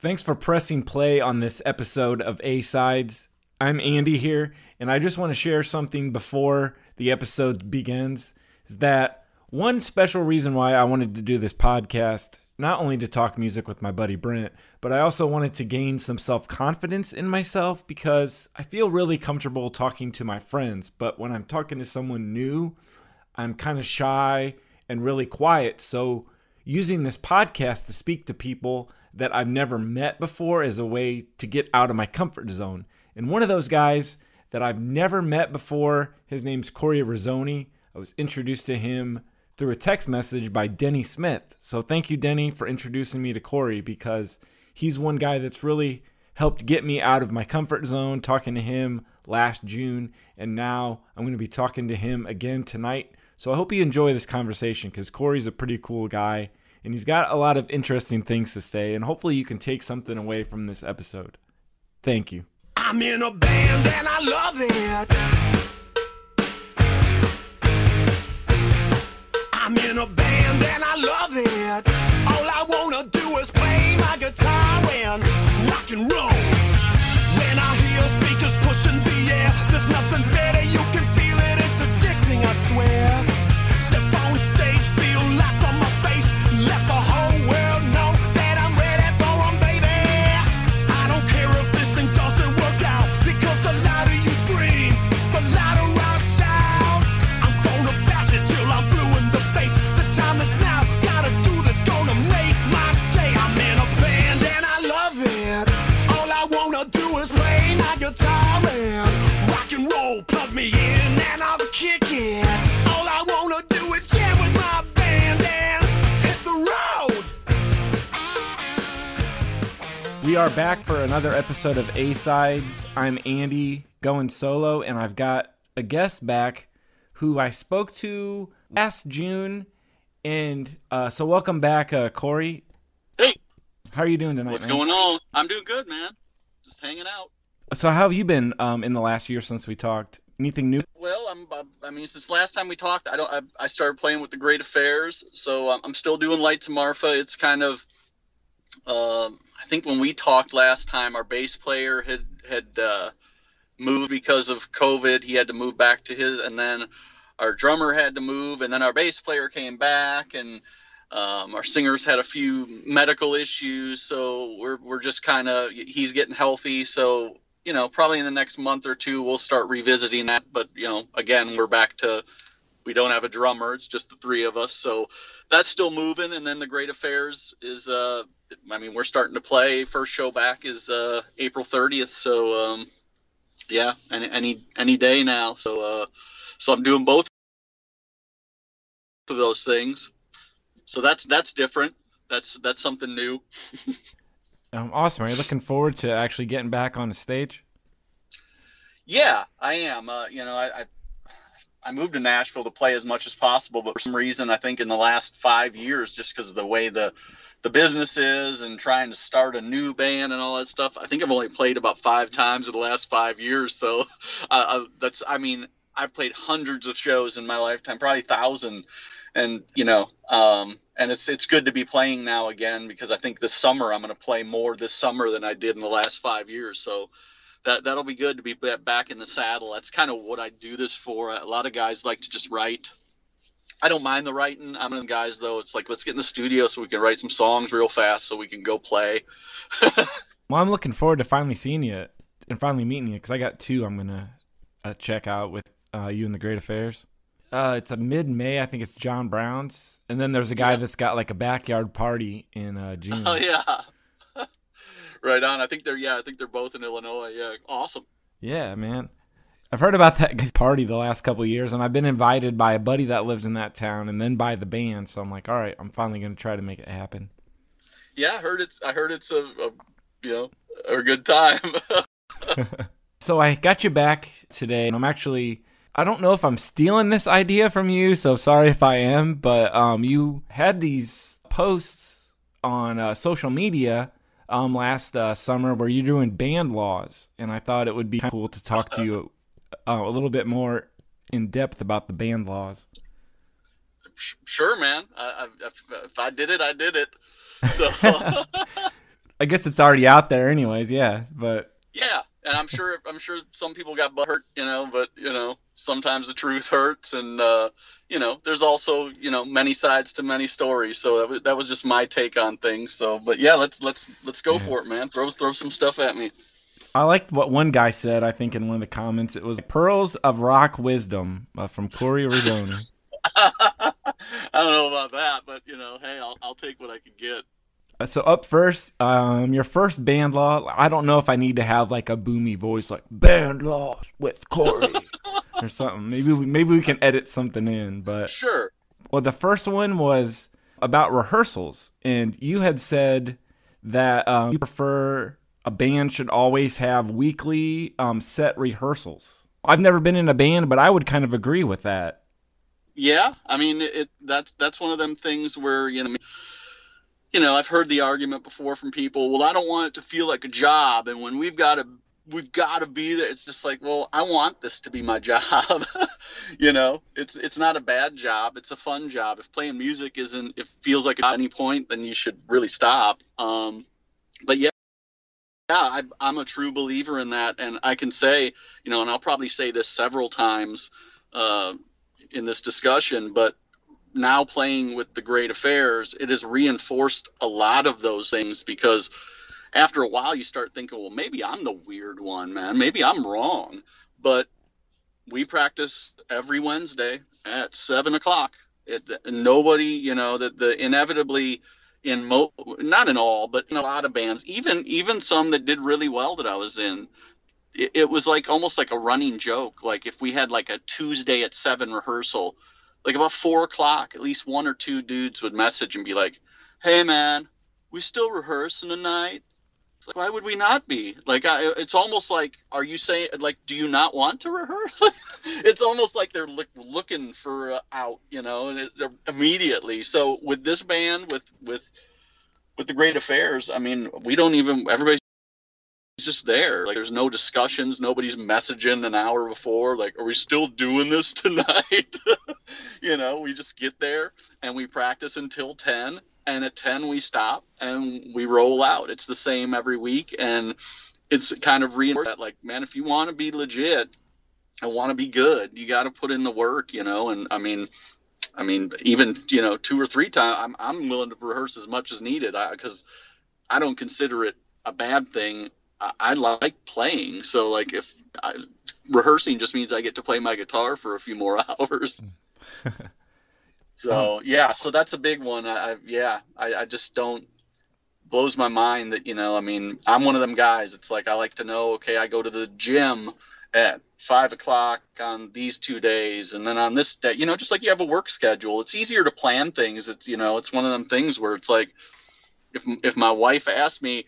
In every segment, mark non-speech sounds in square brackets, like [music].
Thanks for pressing play on this episode of A Sides. I'm Andy here, and I just want to share something before the episode begins. Is that one special reason why I wanted to do this podcast, not only to talk music with my buddy Brent, but I also wanted to gain some self confidence in myself because I feel really comfortable talking to my friends. But when I'm talking to someone new, I'm kind of shy and really quiet. So, using this podcast to speak to people that I've never met before as a way to get out of my comfort zone. And one of those guys that I've never met before, his name's Corey Rizzoni. I was introduced to him through a text message by Denny Smith. So thank you, Denny, for introducing me to Corey because he's one guy that's really helped get me out of my comfort zone talking to him last June. And now I'm going to be talking to him again tonight. So I hope you enjoy this conversation because Corey's a pretty cool guy and he's got a lot of interesting things to say. And hopefully you can take something away from this episode. Thank you. I'm in a band and I love it. I'm in a band and I love it. All I wanna do is play my guitar and rock and roll. When I hear speakers pushing the air, there's nothing better. You can feel it, it's addicting, I swear. We are back for another episode of A Sides. I'm Andy going solo, and I've got a guest back who I spoke to last June. And uh, so, welcome back, uh, Corey. Hey, How are you doing tonight? what's man? going on? I'm doing good, man. Just hanging out. So, how have you been um, in the last year since we talked? Anything new? Well, I'm. I mean, since last time we talked, I don't. I, I started playing with the Great Affairs, so I'm, I'm still doing Lights of Marfa. It's kind of. Um, I think when we talked last time, our bass player had had uh, moved because of COVID. He had to move back to his, and then our drummer had to move, and then our bass player came back, and um, our singers had a few medical issues. So we're we're just kind of. He's getting healthy, so you know, probably in the next month or two, we'll start revisiting that. But, you know, again, we're back to we don't have a drummer. It's just the three of us. So that's still moving. And then the Great Affairs is, uh, I mean, we're starting to play. First show back is uh, April 30th. So, um, yeah, any, any, any day now. So, uh, so I'm doing both of those things. So that's, that's different. That's, that's something new. [laughs] Um, awesome. Are you looking forward to actually getting back on the stage? Yeah, I am. Uh, you know, I, I I moved to Nashville to play as much as possible, but for some reason, I think in the last five years, just because of the way the the business is and trying to start a new band and all that stuff, I think I've only played about five times in the last five years. So [laughs] uh, that's, I mean, I've played hundreds of shows in my lifetime, probably thousand, and you know, um, and it's it's good to be playing now again because I think this summer I'm going to play more this summer than I did in the last five years. So that that'll be good to be back in the saddle. That's kind of what I do this for. A lot of guys like to just write. I don't mind the writing. I'm one of the guys though. It's like let's get in the studio so we can write some songs real fast so we can go play. [laughs] Well, I'm looking forward to finally seeing you and finally meeting you because I got two I'm going to uh, check out with uh, you and the Great Affairs. Uh, it's a mid May. I think it's John Brown's. And then there's a guy Yeah. that's got like a backyard party in uh, June. [laughs] oh yeah, right on. I think they're yeah. I think they're both in Illinois. Yeah, awesome. Yeah, man. I've heard about that guy's [laughs] party the last couple of years, and I've been invited by a buddy that lives in that town, and then by the band. So I'm like, all right, I'm finally going to try to make it happen. Yeah, I heard it's I heard it's a, a you know a good time. [laughs] [laughs] So I got you back today, and I'm actually. I don't know if I'm stealing this idea from you, so sorry if I am, but um, you had these posts on uh, social media um, last uh, summer where you're doing band laws, and I thought it would be cool to talk to you uh, a little bit more in depth about the band laws. sure, man. I, I, if, if I did it, I did it. So [laughs] [laughs] I guess it's already out there, anyways. Yeah, but Yeah, and I'm sure I'm sure some people got hurt, you know, but you know sometimes the truth hurts, and uh, you know there's also you know many sides to many stories. So that was that was just my take on things. So, but yeah, let's let's let's go Yeah. for it, man. Throw throw some stuff at me. I liked what one guy said. I think in one of the comments, it was "Pearls of Rock Wisdom" uh, from Corey Rizzoni. [laughs] I don't know about that, but you know, hey, I'll I'll take what I can get. Uh, So up first, um, your first band law. I don't know if I need to have like a boomy voice, like band laws with Corey [laughs] or something. Maybe we, maybe we can edit something in. But Sure. well, the first one was about rehearsals, and you had said that um, you prefer a band should always have weekly um, set rehearsals. I've never been in a band, but I would kind of agree with that. Yeah, I mean, it that's that's one of them things where you know, you know, I've heard the argument before from people. Well, I don't want it to feel like a job, and when we've got to we've got to be there. It's just like, well, I want this to be my job. [laughs] you know, it's it's not a bad job. It's a fun job. If playing music isn't, if it feels like at any point, then you should really stop. Um, but yeah. Yeah, I, I'm a true believer in that, and I can say, you know, and I'll probably say this several times uh, in this discussion, but now playing with the great affairs, it has reinforced a lot of those things because after a while you start thinking, well, maybe I'm the weird one, man. Maybe I'm wrong. But we practice every Wednesday at seven o'clock. It, nobody, you know, that the inevitably in mo not in all, but in a lot of bands, even even some that did really well that I was in, it, it was like almost like a running joke. Like if we had like a Tuesday at seven rehearsal, like about four o'clock, at least one or two dudes would message and be like, "Hey man, we still rehearsing tonight." Like, why would we not be? Like, I, it's almost like, are you saying, like, do you not want to rehearse? [laughs] it's almost like they're look, looking for uh, out, you know, and it, immediately. So with this band, with with with the Great Affairs, I mean, we don't even everybody's just there. Like, there's no discussions. Nobody's messaging an hour before. Like, are we still doing this [laughs] tonight? [laughs] you know, we just get there and we practice until ten, and at 10 we stop and we roll out. It's the same every week and it's kind of reinforced that like man if you want to be legit and want to be good you got to put in the work you know? And i mean i mean even you know two or three times i'm, I'm willing to rehearse as much as needed. Because I, don't consider it a bad thing. I, I like playing. So like if I, rehearsing just means i get to play my guitar for a few more [laughs] hours hmm. [laughs] so oh. yeah, so that's a big one. I, I yeah, I, I just don't blows my mind that you know. I mean, I'm one of them guys. It's like I like to know. Okay, I go to the gym at five o'clock on these two days, and then on this day, you know, just like you have a work schedule. It's easier to plan things. It's you know, it's one of them things where it's like if if my wife asked me.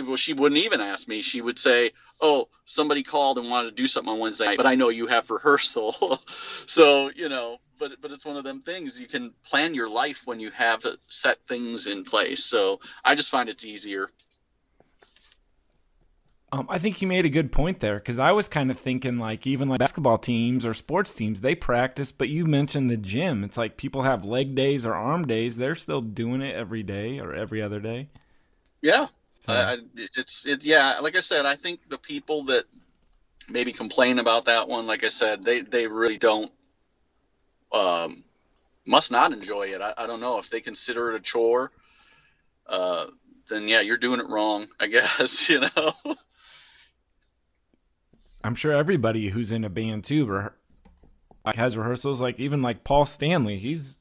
Well, she wouldn't even ask me. She would say, "Oh, somebody called and wanted to do something on Wednesday, night, but I know you have rehearsal." [laughs] so you know, but but it's one of them things you can plan your life when you have set things in place so i just find it's easier Um, I think you made a good point there because I was kind of thinking like even like basketball teams or sports teams they practice, but you mentioned the gym. It's like people have leg days or arm days; they're still doing it every day or every other day. yeah So, I, I- it's it yeah like i said i think the people that maybe complain about that one like i said they they really don't um must not enjoy it i, I don't know if they consider it a chore uh then yeah you're doing it wrong i [laughs] guess you know I'm sure everybody who's in a band too re- like has rehearsals. Like even like Paul Stanley, he's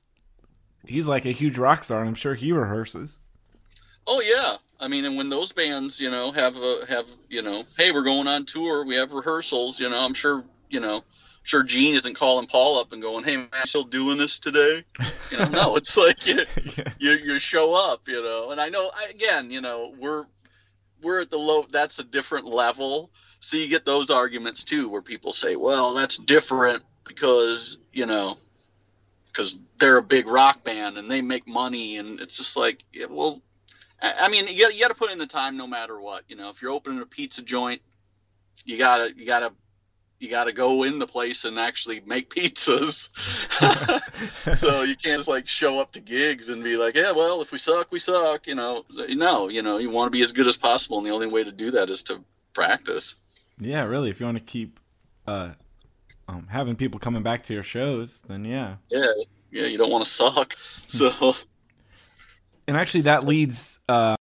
he's like a huge rock star. and I'm sure he rehearses. Oh yeah, I mean, and when those bands, you know, have a, have you know, hey, we're going on tour, we have rehearsals, you know, I'm sure, you know, I'm sure Gene isn't calling Paul up and going, hey man, still doing this today? You know, no, it's like [laughs] you, yeah. you you show up, you know, and I know I, again, you know, we're we're at the low, that's a different level, so you get those arguments too, where people say, well, that's different because you know. Because they're a big rock band and they make money, and it's just like, yeah, well, I mean, you got you got to put in the time no matter what. You know, if you're opening a pizza joint, you gotta you gotta you got to go in the place and actually make pizzas. [laughs] so you can't just like show up to gigs and be like, yeah, well, if we suck, we suck. You know, no, you know, you want to be as good as possible, and the only way to do that is to practice. Yeah, really. If you want to keep uh, um, having people coming back to your shows, then yeah. Yeah, yeah, you don't want to suck. [laughs] So. And actually, that leads uh,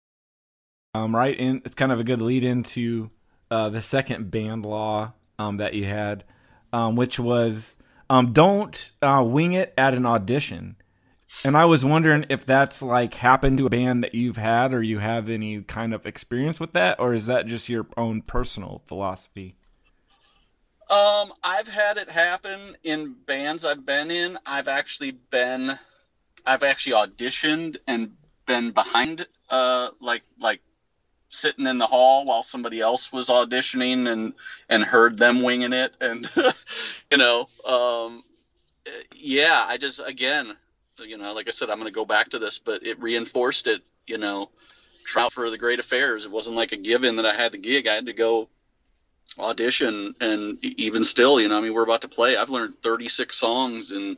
um, right in. It's kind of a good lead into uh, the second band law um, that you had, um, which was um, don't uh, wing it at an audition. And I was wondering if that's like happened to a band that you've had, or you have any kind of experience with that, or is that just your own personal philosophy? Um, I've had it happen in bands I've been in. I've actually been, I've actually auditioned and been behind, uh, like like sitting in the hall while somebody else was auditioning and and heard them winging it and [laughs] you know um yeah i just again you know like i said i'm going to go back to this but it reinforced it you know trout for the great affairs. It wasn't like a given that i had the gig. I had to go audition and even still you know i mean we're about to play. I've learned 36 songs in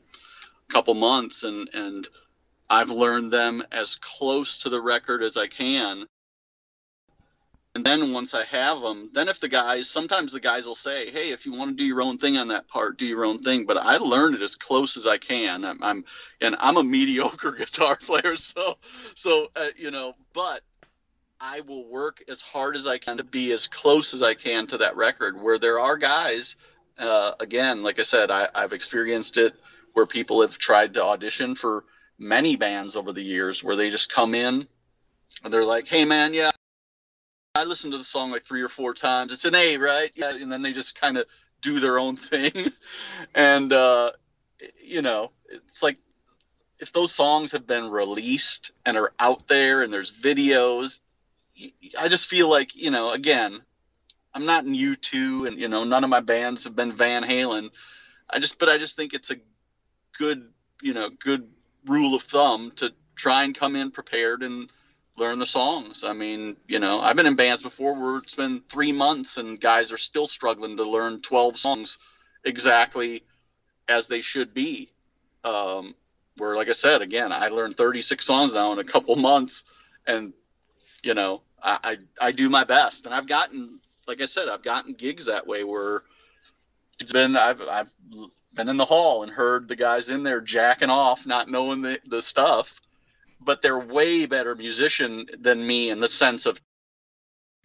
a couple months and and i've learned them as close to the record as i can and then once I have them, then if the guys, sometimes the guys will say, "Hey, if you want to do your own thing on that part, do your own thing." But I learn it as close as I can. I'm, I'm and I'm a [laughs] mediocre guitar player, so, so uh, you know, but I will work as hard as I can to be as close as I can to that record. Where there are guys, uh, again, like I said, I, I've experienced it where people have tried to audition for many bands over the years, where they just come in and they're like, "Hey, man, yeah." I listened to the song like three or four times. It's an A, right? Yeah, and then they just kind of do their own [laughs] thing, and uh, you know, it's like if those songs have been released and are out there and there's videos, I just feel like you know, again, I'm not in U2, and you know, none of my bands have been Van Halen. I just, but I just think it's a good, you know, good rule of thumb to try and come in prepared and learn the songs. I mean, you know, I've been in bands before where it's been three months and guys are still struggling to learn 12 songs exactly as they should be. Um, where, like I said, again, I learned 36 songs now in a couple months, and you know, I, I, I do my best, and I've gotten, like I said, I've gotten gigs that way where it's been I've I've been in the hall and heard the guys in there jacking off, not knowing the the stuff but they're way better musician than me in the sense of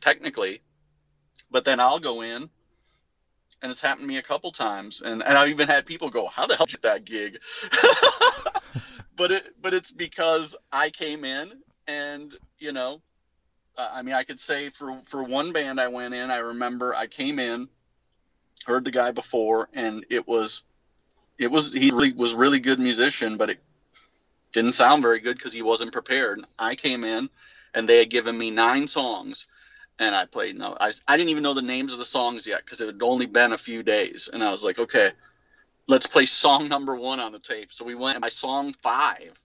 technically. But then I'll go in, and it's happened to me a couple times, and, and I've even had people go, "How the hell did that gig?" [laughs] but it but it's because I came in, and you know, I mean, I could say for for one band I went in, I remember I came in, heard the guy before, and it was, it was he really was really good musician, but it didn't sound very good because he wasn't prepared. I came in and they had given me nine songs and I played no I, I didn't even know the names of the songs yet because it had only been a few days. And I was like okay let's play song number one on the tape. So we went by song five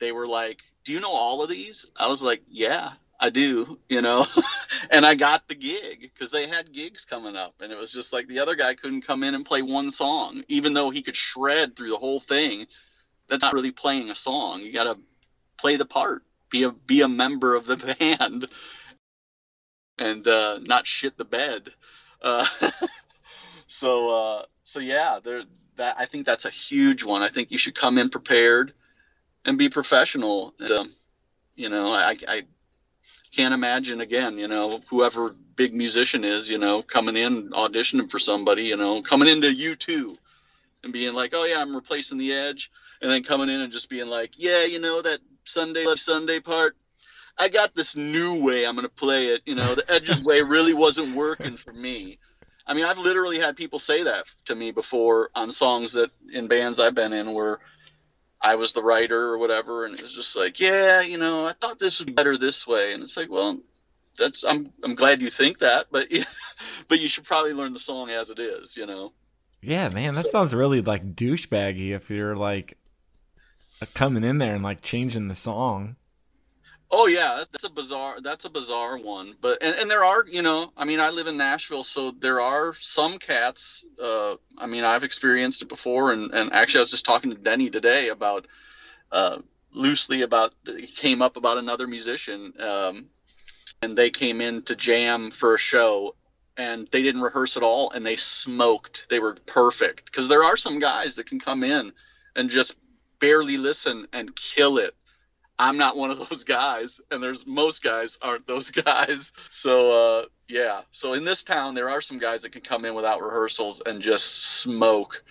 they were like do you know all of these? I was like yeah I do you know [laughs] and I got the gig because they had gigs coming up and it was just like the other guy couldn't come in and play one song even though he could shred through the whole thing that's not really playing a song. You got to play the part, be a be a member of the [laughs] band, and uh, not shit the bed. Uh, [laughs] so uh, so yeah, there that I think that's a huge one. I think you should come in prepared and be professional. And, um, you know, I, I can't imagine again, you know, whoever big musician is, you know, coming in auditioning for somebody, you know, coming into U2 and being like, oh yeah, I'm replacing the Edge and then coming in and just being like, yeah, you know that Sunday Sunday part. I got this new way I'm gonna play it. You know, the Edge's way [laughs] really wasn't working for me. I mean, I've literally had people say that to me before on songs that in bands I've been in where I was the writer or whatever, and it was just like, yeah, you know, I thought this was better this way, and it's like, well, that's I'm I'm glad you think that, but yeah, [laughs] but you should probably learn the song as it is, you know. Yeah, man, that so, sounds really like douchebaggy if you're like coming in there and like changing the song. Oh yeah, that's a bizarre. That's a bizarre one. But and, and there are, you know, I mean, I live in Nashville, so there are some cats. Uh, I mean, I've experienced it before, and and actually, I was just talking to Denny today about, uh, loosely about came up about another musician, um, and they came in to jam for a show, and they didn't rehearse at all, and they smoked. They were perfect because there are some guys that can come in and just barely listen and kill it I'm not one of those guys, and there's most guys aren't those [laughs] guys. So uh, yeah, so in this town there are some guys that can come in without rehearsals and just smoke,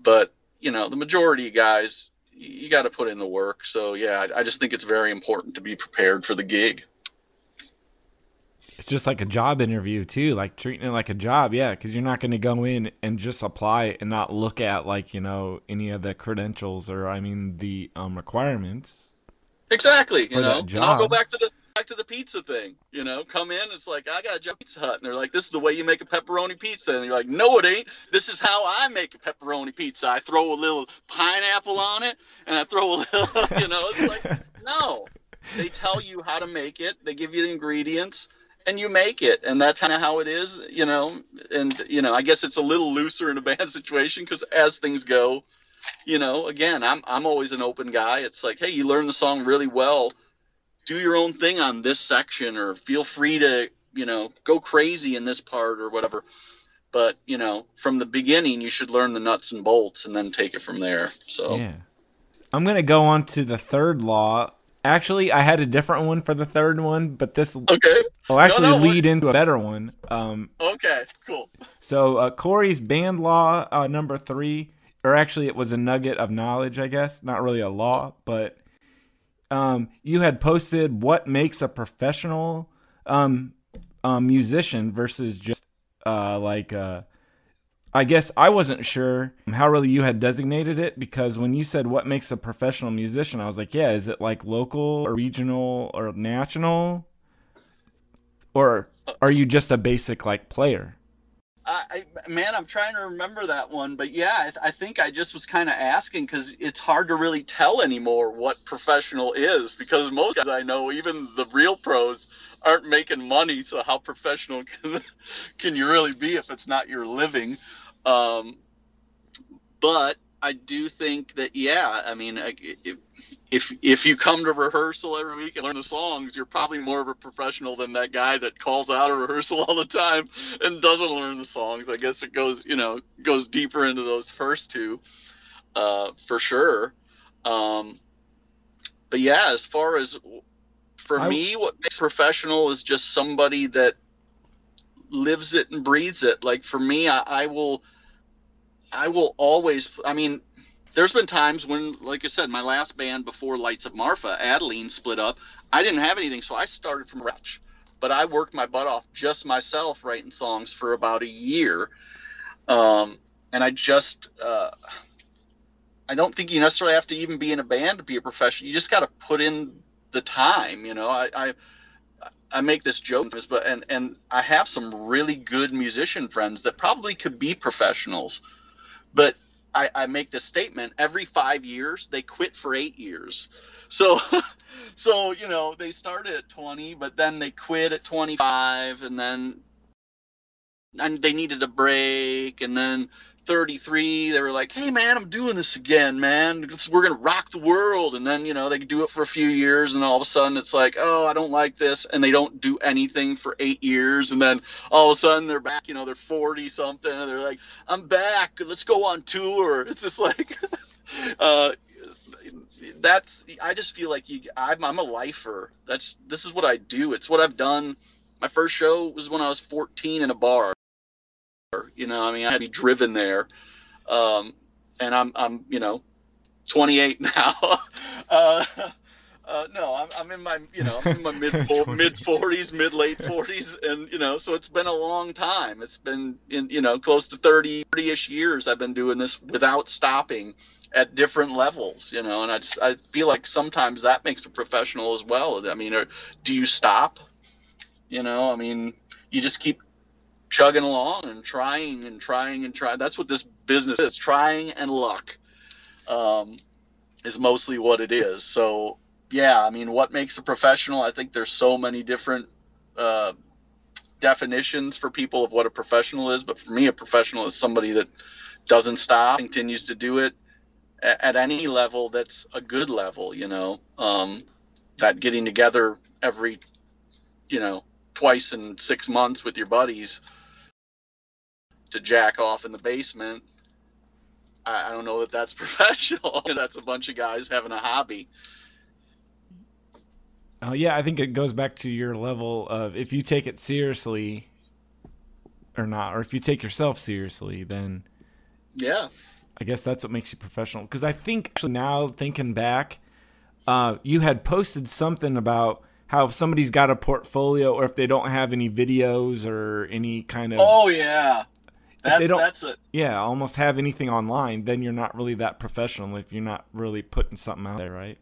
but you know the majority of guys you got to put in the work. So yeah, I, I just think it's very important to be prepared for the gig. It's just like a job interview too, like treating it like a job, yeah, because you're not going to go in and just apply and not look at like you know any of the credentials or I mean the um, requirements Exactly. You know, and I'll go back to the back to the pizza thing. You know, come in, it's like I got a job Pizza Hut, and they're like, "This is the way you make a pepperoni pizza," and you're like, "No, it ain't. This is how I make a pepperoni pizza. I throw a little pineapple on it, and I throw a little, [laughs] you know." It's like, [laughs] no, they tell you how to make it. They give you the ingredients. And you make it, and that's kind of how it is, you know. And you know, I guess it's a little looser in a band [laughs] situation because as things go, you know, again, I'm I'm always an open guy. It's like, hey, you learn the song really well, do your own thing on this section, or feel free to, you know, go crazy in this part or whatever. But you know, from the beginning, you should learn the nuts and bolts and then take it from there. So yeah, I'm gonna go on to the third law. Actually, I had a different one for the third one, but this okay. will actually no, no, lead what? into a better one. Um, okay, cool. So uh, Corey's band law uh, number three or actually it was a nugget of knowledge, I guess, not really a law, but um, you had posted what makes a professional um, musician versus just uh, like uh, I guess I wasn't sure how really you had designated it because when you said what makes a professional musician, I was like, yeah, is it like local or regional or national? Or are you just a basic like player? I, man, I'm trying to remember that one, but yeah, I, I think I just was kind of asking because it's hard to really tell anymore what professional is because most guys I know, even the real pros, aren't making money. So how professional [laughs] can, can you really be if it's not your living? Um, but I do think that yeah, I mean, if if if you come to rehearsal every week and learn the songs, you're probably more of a professional than that guy that calls out a rehearsal [laughs] all the time and doesn't learn the songs. I guess it goes you know goes deeper into those first two, uh, for sure. Um, but yeah, as far as for I, me, what makes professional is just somebody that lives it and breathes it. Like for me, I, I will I will always. I mean, there's been times when, like I said, my last band before Lights of Marfa, Adeline, split up. I didn't have anything, so I started from scratch. But I worked my butt off just myself writing songs for about a year. Um, and I just, uh, I don't think you necessarily have to even be in a band to be a professional. You just got to put in the time. You know, I, I I make this joke, but and and I have some really good musician friends that probably could be professionals but I, I make this statement every five years they quit for eight years. So, [laughs] so you know they started at 20, but then they quit at 25, and then and they needed a break, and then 33 they were like hey man i'm doing this again man. We're gonna rock the world. And then you know they do it for a few years and all of a sudden it's like oh i don't like this and they don't do anything for eight years and then all of a sudden they're back you know they're 40 something and they're like i'm back let's go on tour. [laughs] It's just like [laughs] uh that's i just feel like you I'm, I'm a lifer. That's this is what i do. It's what i've done. My first show was when i was 14 in a bar you know, I mean, I had to be driven there, um, and I'm I'm you know, 28 [laughs] now. uh, uh, no, I'm, I'm in my you know I'm in my mid mid 40s, mid late 40s, and you know, so it's been a long time. It's been in you know close to 30 30ish years I've been doing this without stopping at different levels, you know, and I just I feel like sometimes that makes a professional as well. I mean, or, do you stop? You know, I mean, you just keep chugging along and trying and trying and trying. That's what this business is. Trying and luck um, is mostly what it is. So yeah, I mean, what makes a professional? I think there's so many different uh, definitions for people of what a professional is. But for me, a professional is somebody that doesn't stop, continues to do it at, at any level that's a good level. You know, um, that getting together every, you know, twice in six months with your buddies to jack off in the basement. I, I don't know that that's [laughs] professional. [laughs] that's a bunch of guys having a hobby. Oh yeah, I think it goes back to your level of if you take it seriously or not, or if you take yourself seriously, then Yeah. I guess that's what makes you professional. Because I think actually now thinking back, uh, you had posted something about how if somebody's got a portfolio or if they don't have any videos or any kind of Oh yeah. That's they don't- that's a yeah, almost have anything online, then you're not really that professional if you're not really putting something out there, right?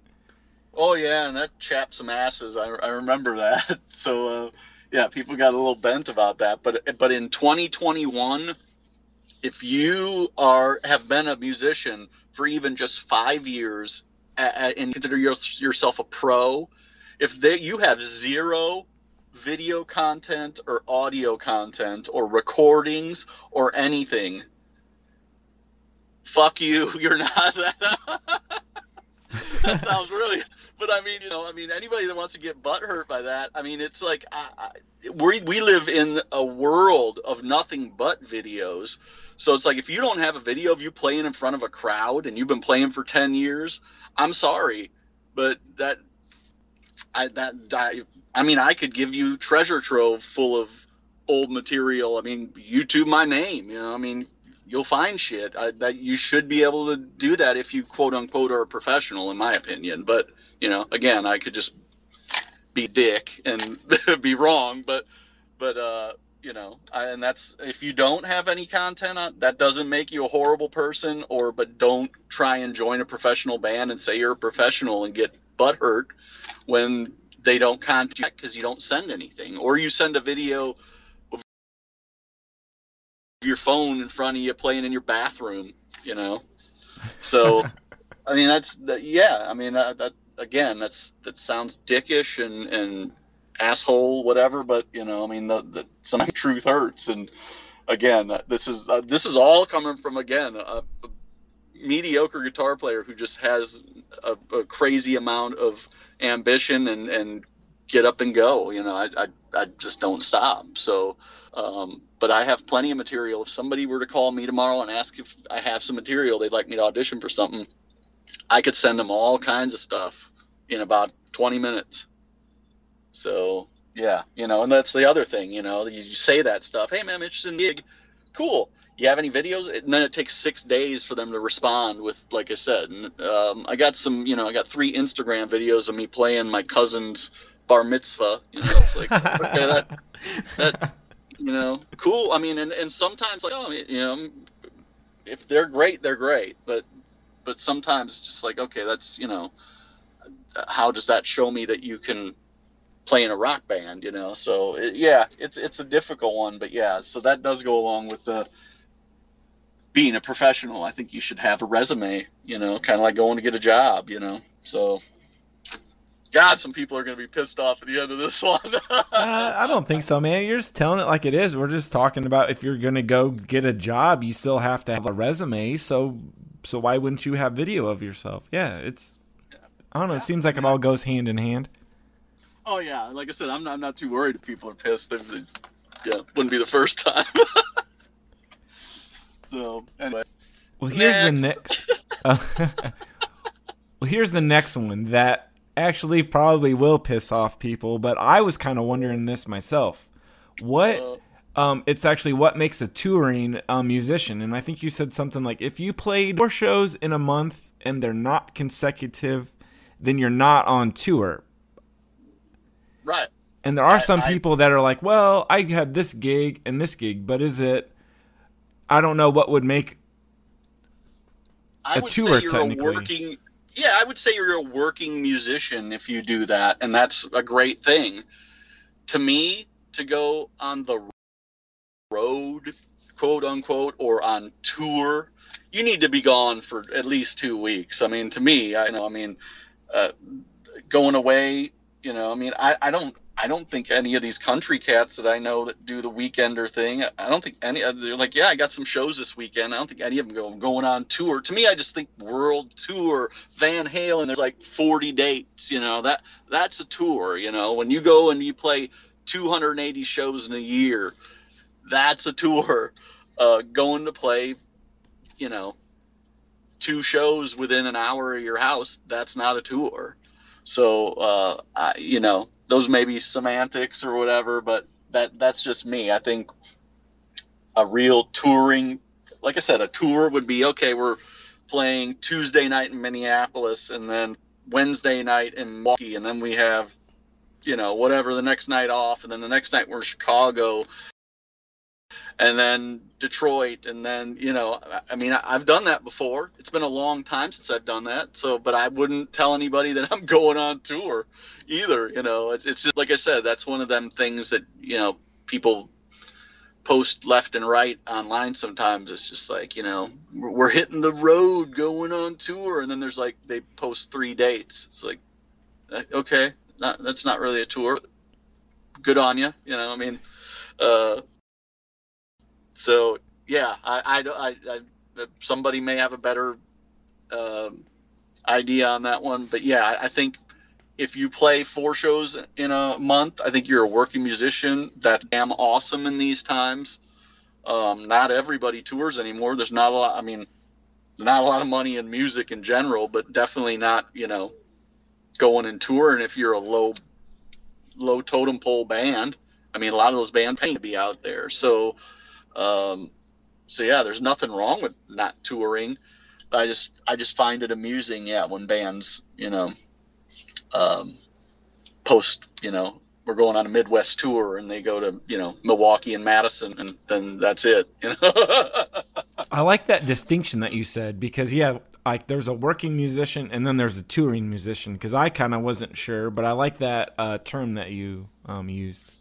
oh yeah, and that chapped some asses. I, I remember that. [laughs] So uh, yeah, people got a little bent about that. But but in 2021, if you are have been a musician for even just five years a- and consider your, yourself a pro, if they, you have zero video content or audio content or recordings or anything, fuck you. [laughs] You're not that [laughs] that sounds really but i mean you know i mean anybody that wants to get butt hurt by that i mean it's like I, I, we, we live in a world of nothing but videos so it's like if you don't have a video of you playing in front of a crowd and you've been playing for 10 years i'm sorry but that i that I, I mean i could give you treasure trove full of old material. I mean youtube my name you know i mean you'll find shit. I, that you should be able to do that if you quote unquote are a professional in my opinion. But you know again i could just be dick and [laughs] be wrong. But but uh you know I, and that's if you don't have any content on that doesn't make you a horrible person or but don't try and join a professional band and say you're a professional and get butt hurt when they don't contact because you don't send anything or you send a video of your phone in front of you playing in your bathroom, you know. So, [laughs] I mean, that's that. Yeah, I mean, uh, that again, that's that sounds dickish and and asshole, whatever. But you know, I mean, the, the sometimes truth hurts. And again, this is uh, this is all coming from again a, a mediocre guitar player who just has a, a crazy amount of ambition and and get up and go. You know, I I, I just don't stop. So. Um, but I have plenty of material. If somebody were to call me tomorrow and ask if I have some material they'd like me to audition for something, I could send them all kinds of stuff in about 20 minutes. So yeah, you know, and that's the other thing, you know, you, you say that stuff. Hey man, I'm interested in gig. Cool. You have any videos? And then it takes six days for them to respond with, like I said. And um, I got some, you know, I got three Instagram videos of me playing my cousin's bar mitzvah. You know, it's like okay, that that you know, cool. I mean, and, and sometimes like, oh, you know, if they're great, they're great. But, but sometimes it's just like, okay, that's, you know, how does that show me that you can play in a rock band, you know? So it, yeah, it's, it's a difficult one, but yeah, so that does go along with the being a professional. I think you should have a resume, you know, kind of like going to get a job, you know? So, God, some people are going to be pissed off at the end of this [laughs] one. uh, I don't think so, man. You're just telling it like it is. We're just talking about if you're gonna go get a job, you still have to have a resume. So, so why wouldn't you have video of yourself? Yeah, it's. I don't know. It seems like it all goes hand in hand. Oh yeah, like I said, I'm not, I'm not too worried if people are pissed. They, they, yeah, wouldn't be the first time. [laughs] so anyway, Well, here's the Next. next. uh, [laughs] well, here's the next one that actually probably will piss off people, but I was kind of wondering this myself. What? uh, Um, it's actually what makes a touring uh, musician, and I think you said something like if you played four shows in a month and they're not consecutive, then you're not on tour. right. And there are I- some I- people that are like, well, I had this gig and this gig, but is it? I don't know what would make. I A would tour, say you're technically. a working. Yeah, I would say you're a working musician if you do that, and that's a great thing. To me, to go on the road, quote unquote, or on tour, you need to be gone for at least two weeks. I mean, to me, I know. I mean, uh, going away, you know, I mean, I, I don't I don't think any of these country cats that I know that do the weekender thing. I don't think any. They're like, yeah, I got some shows this weekend. I don't think any of them go going on tour. To me, I just think world tour, Van Halen. There's like 40 dates. You know that that's a tour. You know when you go and you play 280 shows in a year, that's a tour. Uh, going to play, you know, two shows within an hour of your house, that's not a tour. So, uh, I, you know, those may be semantics or whatever, but that that's just me. I think a real touring, like I said, a tour would be okay. We're playing Tuesday night in Minneapolis, and then Wednesday night in Milwaukee, and then we have, you know, whatever the next night off, and then the next night we're in Chicago, and then Detroit, and then you know, I mean, I've done that before. It's been a long time since I've done that, so but I wouldn't tell anybody [laughs] that I'm going on tour either. You know, it's it's just like I said, that's one of them things that you know people post left and right online sometimes. It's just like you know we're hitting the road going on tour. And then there's like they post three dates. It's like uh, okay not, that's not really a tour. Good on you you know i mean uh, so yeah, I, I, I, I, somebody may have a better um, idea on that one, but yeah, I, I think if you play four shows in a month, I think you're a working musician. That's damn awesome in these times. Um, not everybody tours anymore. There's not a lot. I mean, not a lot of money in music in general, but definitely not you know going and touring if you're a low low totem pole band. I mean, a lot of those bands pay to be out there. So um, so yeah, there's nothing wrong with not touring. I just I just find it amusing, yeah, when bands, you know, um, post, you know, we're going on a Midwest tour and they go to, you know, Milwaukee and Madison and then that's it. You know? [laughs] I like that distinction that you said because yeah, like there's a working musician and then there's a touring musician because I kind of wasn't sure, but I like that uh, term that you um, used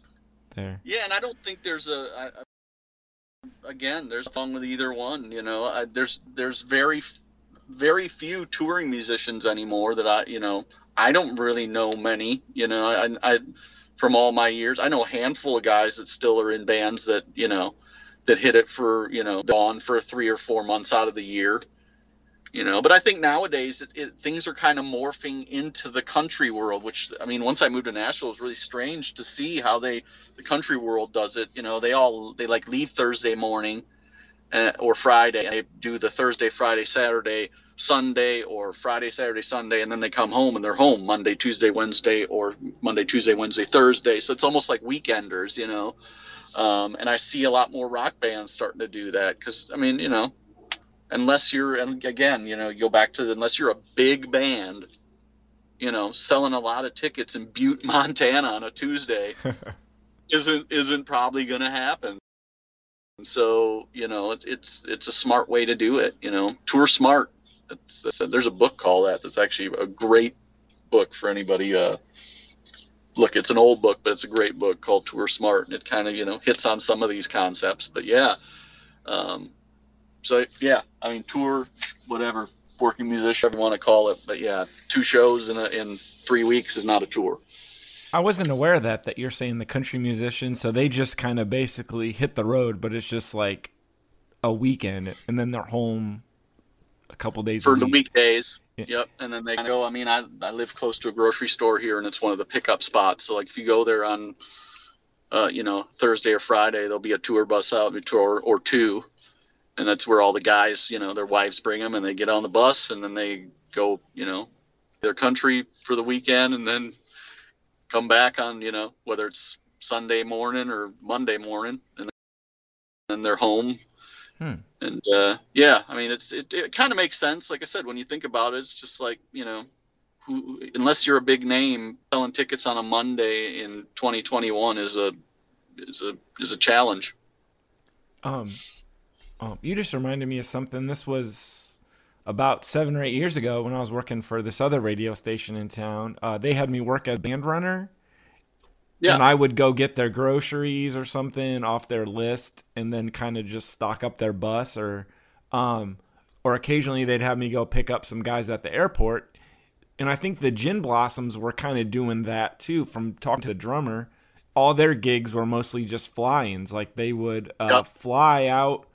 there. Yeah, and I don't think there's a. I, again, there's wrong with either one. You know, I, there's there's very very few touring musicians anymore that I you know I don't really know many. You know, I, I from all my years, I know a handful of guys that still are in bands that you know that hit it for you know on for three or four months out of the year you know but i think nowadays it, it, things are kind of morphing into the country world which i mean once i moved to nashville it's really strange to see how they the country world does it. You know they all they like leave thursday morning uh, or friday they do the thursday friday saturday sunday or friday saturday sunday and then they come home and they're home monday tuesday wednesday or monday tuesday wednesday thursday. So it's almost like weekenders you know um, and i see a lot more rock bands starting to do that because i mean you know unless you're and again you know you go back to the, unless you're a big band you know selling a lot of tickets in butte [laughs] montana on a tuesday [laughs] isn't isn't probably going to happen. So you know it, it's it's a smart way to do it you know. Tour smart it's, it's, there's a book called that that's actually a great book for anybody uh look it's an old book but it's a great book called tour smart and it kind of you know hits on some of these concepts but yeah um, so yeah, I mean tour, whatever, working musician, whatever you want to call it. But yeah, two shows in a, in three weeks is not a tour. I wasn't aware of that that you're saying the country musician, so they just kind of basically hit the road, but it's just like a weekend, and then they're home a couple days for the week. weekdays. Yeah. Yep, and then they go. I mean, I I live close to a grocery store here, and it's one of the pickup spots. So like, if you go there on, uh, you know, Thursday or Friday, there'll be a tour bus out, or or two, and that's where all the guys, you know, their wives bring them, and they get on the bus, and then they go, you know, their country for the weekend, and then come back on, you know, whether it's Sunday morning or Monday morning, and then they're home. Hmm. And uh, yeah, I mean, it's it, it kind of makes sense. Like I said, when you think about it, it's just like you know, who unless you're a big name, selling tickets on a Monday in 2021 is a is a is a challenge. Um, um, you just reminded me of something. This was about seven or eight years ago when I was working for this other radio station in town. Uh, they had me work as band runner. Yeah. And I would go get their groceries or something off their list and then kind of just stock up their bus or um or occasionally they'd have me go pick up some guys at the airport And I think the Gin Blossoms were kind of doing that too. From talking to the drummer, all their gigs were mostly just fly-ins. Like they would uh, Yep. fly out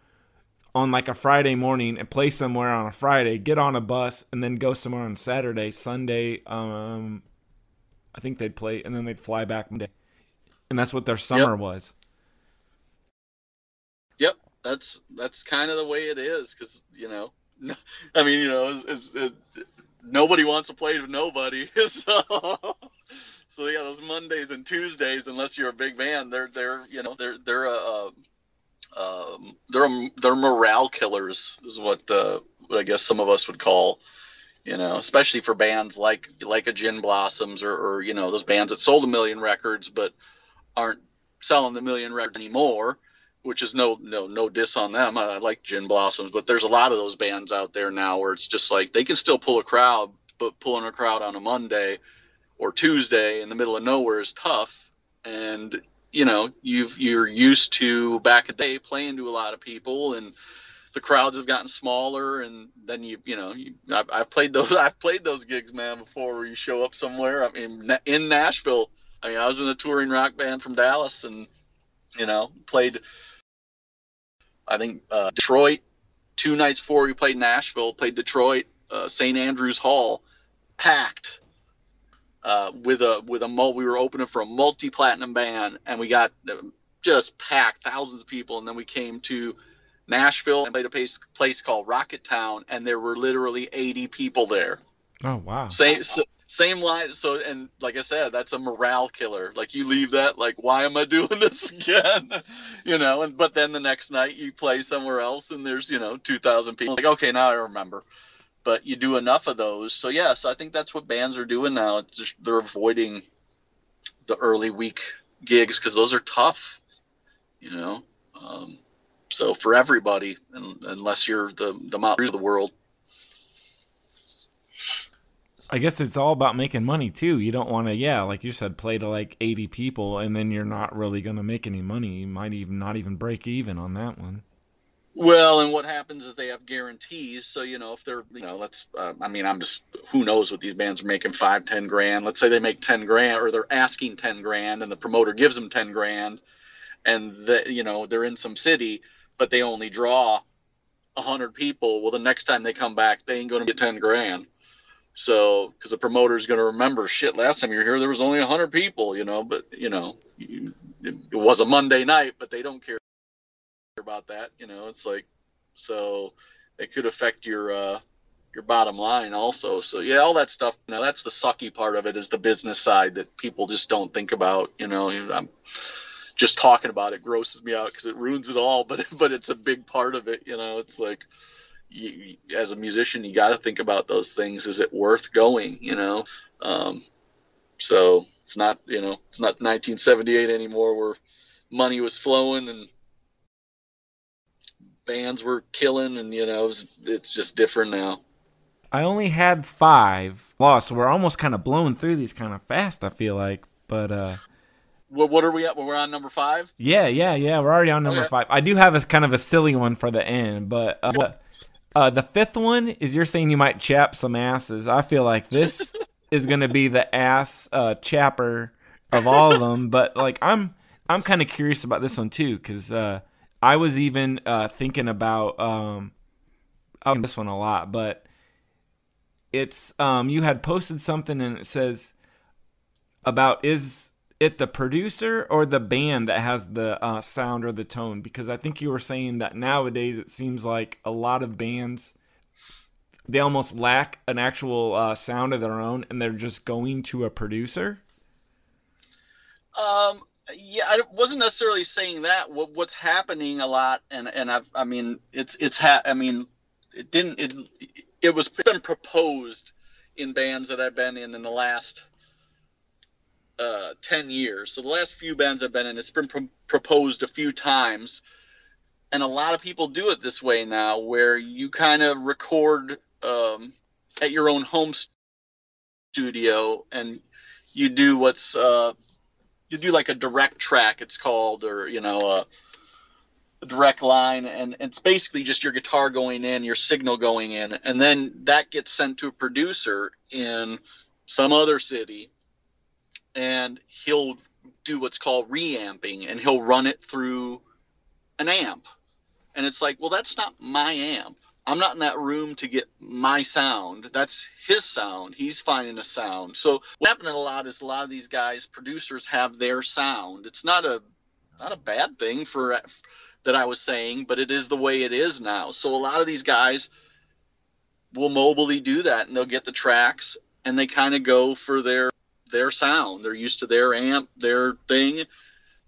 on like a Friday morning and play somewhere on a Friday, get on a bus, and then go somewhere on Saturday, Sunday. Um, I think they'd play, and then they'd fly back Monday, and that's what their summer was. Yep, that's that's kind of the way it is because you know, no, [laughs] I mean you know, it's, it's, it, nobody wants to play with nobody, [laughs] so so yeah, those Mondays and Tuesdays, unless you're a big band, they're they're you know they're they're a, a um, they're they're morale killers is what uh, what I guess some of us would call you know, especially for bands like like a Gin Blossoms or, or you know those bands that sold a million records but aren't selling the million records anymore which is no no no diss on them. I, I like Gin Blossoms, but there's a lot of those bands out there now where it's just like they can still pull a crowd, but pulling a crowd on a Monday or Tuesday in the middle of nowhere is tough. And you know, you've you're used to back a day playing to a lot of people, and the crowds have gotten smaller. And then you you know, you, I've, I've played those [laughs] I've played those gigs, man, before where you show up somewhere. I mean, in Nashville. I mean, I was in a touring rock band from Dallas, and you know, played I think uh, Detroit. Two nights before we played Nashville, played Detroit, uh, St. Andrews Hall, packed uh, with a with a mul- we were opening for a multi platinum band, and we got uh, just packed thousands of people. And then we came to Nashville and played a place place called Rocketown, and there were literally 80 people there. Oh wow! Same so, same line. So and like I said, that's a morale killer. Like you leave that like, why am I doing [laughs] this again? you know. And but then the next night you play somewhere else and there's you know 2,000 people. Like okay, now I remember. But you do enough of those. So yeah, so I think that's what bands are doing now. It's just, they're avoiding the early week gigs because those are tough. You know. Um, so for everybody, un- unless you're the the Crue of the world. I guess it's all about making money too. You don't want to, yeah, like you said, play to like 80 people and then you're not really going to make any money. You might even not even break even on that one. Well, and what happens is they have guarantees. So you know, if they're, you know, let's, uh, I mean, I'm just, who knows what these bands are making five, ten grand. Let's say they make ten grand, or they're asking ten grand, and the promoter gives them ten grand, and the, you know, they're in some city, but they only draw a hundred people. Well, the next time they come back, they ain't going to get ten grand. So, because the promoter's going to remember, shit, last time you were here, there was only a hundred people, you know, but you know, it was a Monday night, but they don't care about that. You know, it's like so it could affect your uh, your bottom line also. So yeah, all that stuff. Now that's the sucky part of it is the business side that people just don't think about. You know, I'm just talking about it grosses me out because it ruins it all. [laughs] But but it's a big part of it. You know, it's like. You, as a musician, you got to think about those things. Is it worth going? You know, um, so it's not you know it's not 1978 anymore where money was flowing and bands were killing and you know it was, it's just different now I only had five lost, so we're almost kind of blowing through these kind of fast, I feel like. But uh, what, what are we at we're on number five yeah, yeah, yeah, we're already on number Okay. five. I do have a kind of a silly one for the end, but uh, uh, the fifth one is you're saying you might chap some asses. I feel like this [laughs] is going to be the ass uh, chapper of all of them, but like I'm I'm kind of curious about this one too because uh, I was even uh, thinking about um, like this one a lot, but it's um, you had posted something and it says about is it the producer or the band that has the uh, sound or the tone? Because I think you were saying that nowadays it seems like a lot of bands they almost lack an actual uh, sound of their own, and they're just going to a producer. um yeah i wasn't necessarily saying that. What, what's happening a lot and and i've i mean it's it's ha- i mean it didn't it it was been proposed in bands that i've been in in the last uh 10 years. So the last few bands i've been in it's been pro- proposed a few times. And a lot of people do it this way now where you kind of record um, at your own home studio and you do what's uh, you do like a direct track it's called or you know uh, a direct line, and it's basically just your guitar going in, your signal going in, and then that gets sent to a producer in some other city, and he'll do what's called reamping, and he'll run it through an amp, and it's like, well, that's not my amp. I'm not in that room to get my sound. That's his sound. He's finding a sound. So what happening a lot is a lot of these guys, producers, have their sound. It's not a not a bad thing for that I was saying, but it is the way it is now. So a lot of these guys will mobily do that, and they'll get the tracks, and they kind of go for their their sound. They're used to their amp, their thing.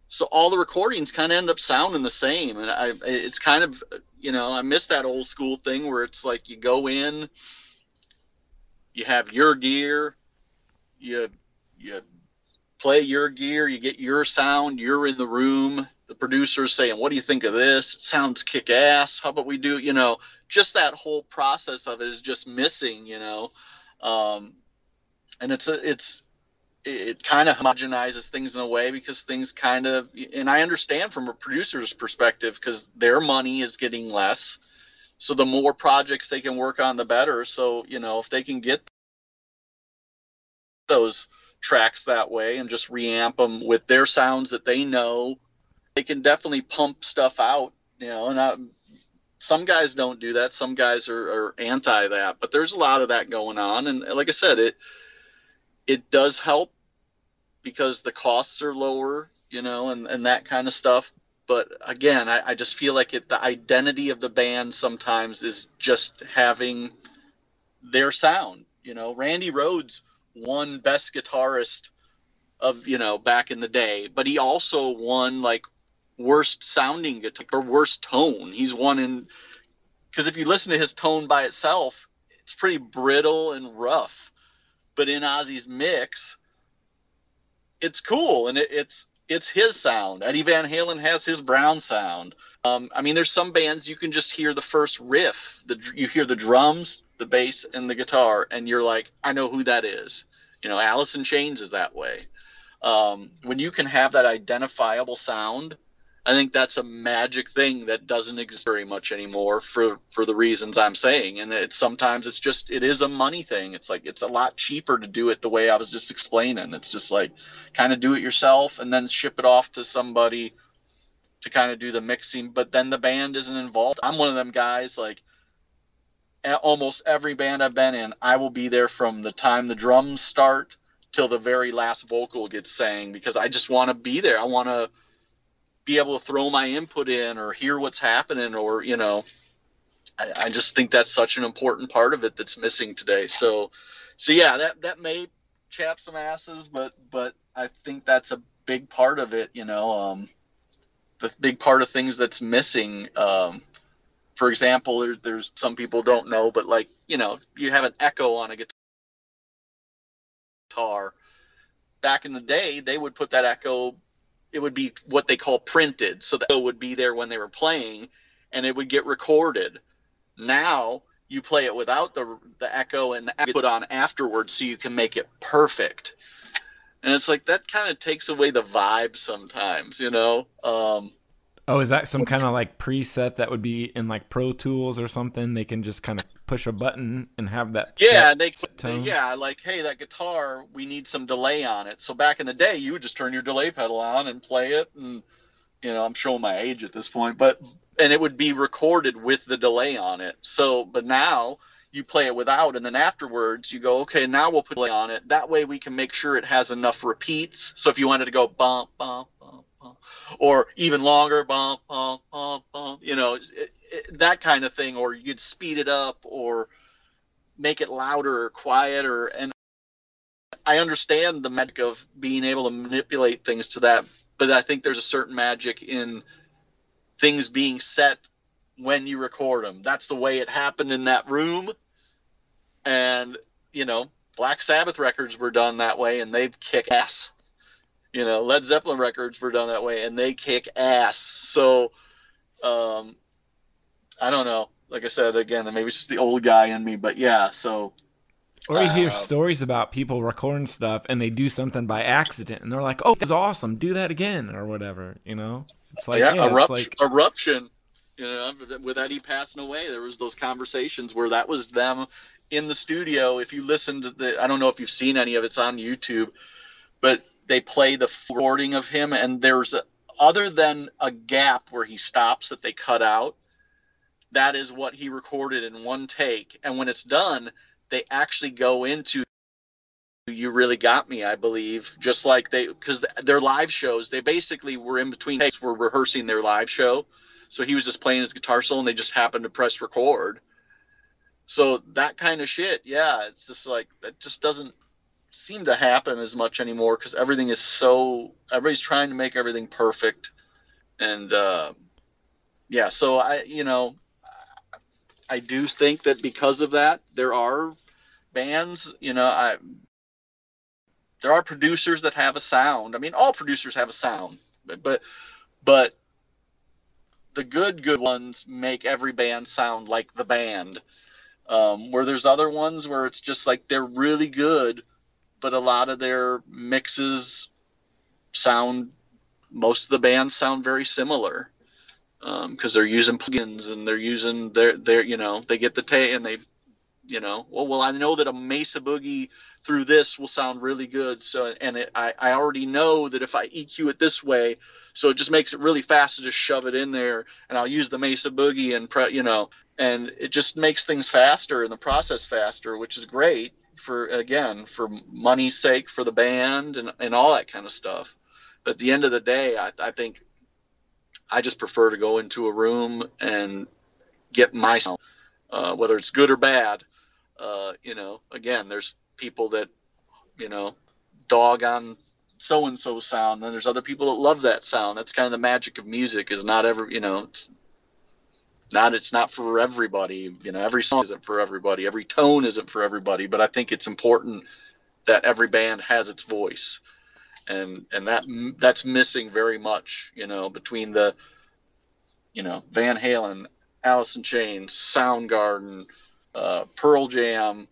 So all the recordings kind of end up sounding the same, and I, it's kind of you know I miss that old school thing where it's like you go in, you have your gear, you you play your gear, you get your sound, you're in the room. The producer's saying, "What do you think of this? It sounds kick ass. How about we do?" You know, just that whole process of it is just missing. You know, um, and it's a it's it kind of homogenizes things in a way because things kind of and i understand from a producer's perspective because their money is getting less. So the more projects they can work on the better. So you know if they can get those tracks that way and just reamp them with their sounds that they know they can definitely pump stuff out you know and I, some guys don't do that. Some guys are, are anti that but there's a lot of that going on. And like i said it it does help because the costs are lower, you know, and, and that kind of stuff. But again, I, I just feel like it, the identity of the band sometimes is just having their sound. You know, Randy Rhoads won Best Guitarist of you know back in the day, but he also won like worst sounding guitar or worst tone. He's won in because if you listen to his tone by itself, it's pretty brittle and rough but in Ozzy's mix, it's cool and it, it's it's his sound. Eddie Van Halen has his brown sound. Um, I mean, there's some bands you can just hear the first riff, the you hear the drums, the bass, and the guitar, and you're like, I know who that is. You know, Alice in Chains is that way. Um, when you can have that identifiable sound, I think that's a magic thing that doesn't exist very much anymore for for the reasons I'm saying. And it's sometimes it's just it is a money thing. It's like it's a lot cheaper to do it the way I was just explaining. It's just like kind of do it yourself and then ship it off to somebody to kind of do the mixing, but then the band isn't involved. I'm one of them guys like almost every band I've been in, I will be there from the time the drums start till the very last vocal gets sang because I just want to be there. I want to be able to throw my input in or hear what's happening or you know I, I, just think that's such an important part of it that's missing today. So so yeah that that may chap some asses but but i think that's a big part of it you know um the big part of things that's missing um for example there's there's some people don't know but like you know you have an echo on a guitar. Back in the day they would put that echo it would be what they call printed. So that would be there when they were playing and it would get recorded. Now you play it without the the echo and the put on afterwards so you can make it perfect. And it's like that kind of takes away the vibe sometimes, you know. Um, oh, is that some kind of like preset that would be in like Pro Tools or something? They can just kind of push a button and have that. Yeah, they tone. yeah, like hey, that guitar, we need some delay on it. So back in the day, you would just turn your delay pedal on and play it, and you know, I'm showing my age at this point, but and it would be recorded with the delay on it. So, but now you play it without, and then afterwards you go, okay, now we'll put delay on it. That way we can make sure it has enough repeats. So if you wanted to go bump, bump, bump, bump, or even longer, bump, bump, bump, bump, you know, it, that kind of thing, or you'd speed it up or make it louder or quieter. And I understand the magic of being able to manipulate things to that, but I think there's a certain magic in things being set when you record them. That's the way it happened in that room. And, you know, Black Sabbath records were done that way and they kick ass. You know, Led Zeppelin records were done that way and they kick ass. So, um, I don't know. Like I said again, maybe it's just the old guy in me, but yeah. So. Or you hear uh, stories about people recording stuff and they do something by accident and they're like, "Oh, that's awesome! Do that again" or whatever. You know. It's like yeah, yeah, eruption, like eruption. You know, with Eddie passing away, there was those conversations where that was them in the studio. If you listen to the, I don't know if you've seen any of it, it's on YouTube, but they play the recording of him, and there's a, other than a gap where he stops that they cut out. That is what he recorded in one take, and when it's done, they actually go into you really got me i believe just like they because their live shows they basically were in between takes were rehearsing their live show so he was just playing his guitar solo and they just happened to press record so that kind of shit yeah it's just like that just doesn't seem to happen as much anymore because everything is so everybody's trying to make everything perfect and uh, yeah so i you know i do think that because of that there are bands you know i there are producers that have a sound. I mean, all producers have a sound, but but, the good good ones make every band sound like the band. Um, where there's other ones where it's just like they're really good, but a lot of their mixes sound most of the bands sound very similar because um, they're using plugins and they're using their their you know they get the tape and they you know well well I know that a Mesa Boogie through this will sound really good. So, and it, I, I already know that if I EQ it this way, so it just makes it really fast to just shove it in there, and I'll use the Mesa Boogie and pre, you know, and it just makes things faster and the process faster, which is great for again for money's sake for the band and and all that kind of stuff. But at the end of the day, I, I think I just prefer to go into a room and get my sound, uh, whether it's good or bad. Uh, you know, again, there's people that you know dog on so and so sound and there's other people that love that sound that's kind of the magic of music is not ever you know it's not it's not for everybody you know every song isn't for everybody every tone isn't for everybody but i think it's important that every band has its voice. And and that that's missing very much you know between the you know van halen alice in chains soundgarden uh, pearl jam.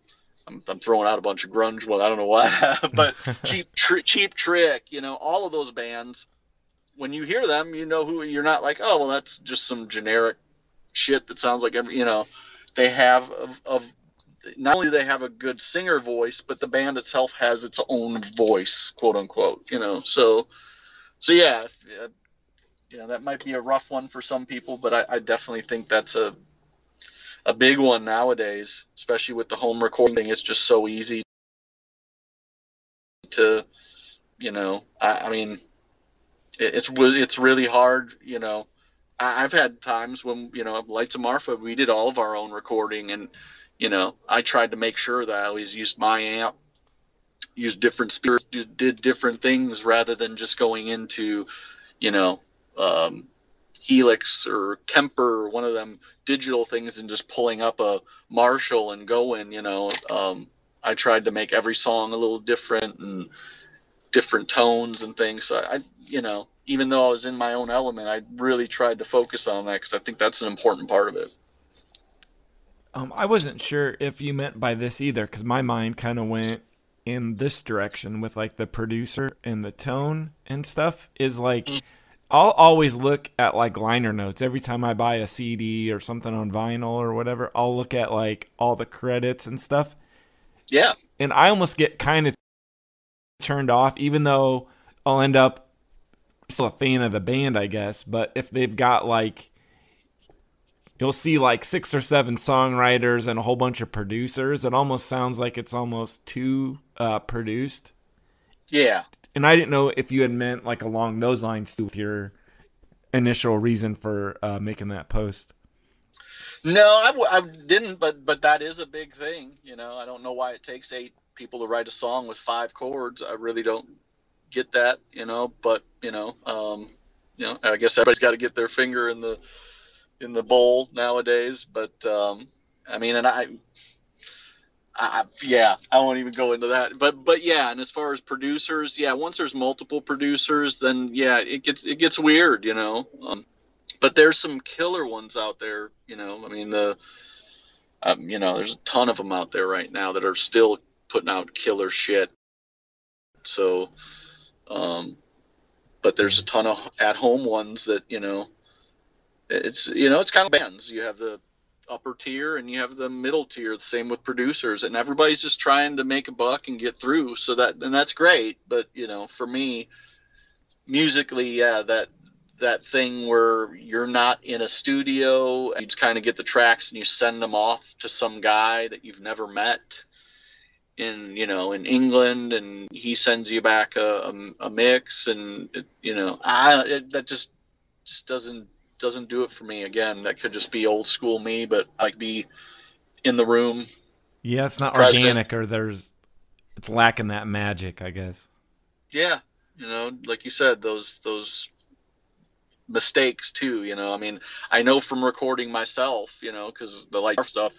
I'm, I'm throwing out a bunch of grunge. Well I don't know why [laughs] but [laughs] cheap cheap trick you know all of those bands when you hear them you know who you're not like oh well that's just some generic shit that sounds like every you know they have of, of not only they have a good singer voice but the band itself has its own voice quote unquote you know so so yeah uh, you know that might be a rough one for some people but I, I definitely think that's a a big one nowadays, especially with the home recording thing. It's just so easy to, you know, I, I mean, it's it's really hard, you know. I, I've had times when you know, Lights of Marfa, we did all of our own recording, and you know, I tried to make sure that I always used my amp, used different speakers, did different things rather than just going into, you know, um, Helix or Kemper or one of them digital things and just pulling up a Marshall and going, you know. Um, I tried to make every song a little different and different tones and things. So I, you know, even though I was in my own element, I really tried to focus on that because I think that's an important part of it. Um, I wasn't sure if you meant by this either because my mind kind of went in this direction with like the producer and the tone and stuff. Is like. Mm I'll always look at like liner notes every time I buy a CD or something on vinyl or whatever. I'll look at like all the credits and stuff. Yeah. And I almost get kind of turned off, even though I'll end up still a fan of the band, I guess. But if they've got like, you'll see like six or seven songwriters and a whole bunch of producers, it almost sounds like it's almost too uh, produced. Yeah. And I didn't know if you had meant like along those lines too with your initial reason for uh, making that post. No, I w- I didn't, but but that is a big thing. You know, I don't know why it takes eight people to write a song with five chords. I really don't get that. You know, but you know, um, you know, I guess everybody's got to get their finger in the in the bowl nowadays. But um, I mean, and I I, yeah, I won't even go into that. But but yeah, and as far as producers, yeah, once there's multiple producers, then yeah, it gets it gets weird, you know. Um, but there's some killer ones out there, you know. I mean the, um, you know, there's a ton of them out there right now that are still putting out killer shit. So, um, but there's a ton of at home ones that you know it's you know it's kind of bands. You have the upper tier and you have the middle tier the same with producers and everybody's just trying to make a buck and get through so that and that's great but you know for me musically yeah that that thing where you're not in a studio you just kind of get the tracks and you send them off to some guy that you've never met in you know in England and he sends you back a, a, a mix and it, you know I it, that just just doesn't doesn't do it for me again that could just be old school me but I like be in the room Yeah, it's not Present. organic or there's it's lacking that magic, I guess. yeah you know like you said those those mistakes too you know i mean i know from recording myself you know because the light stuff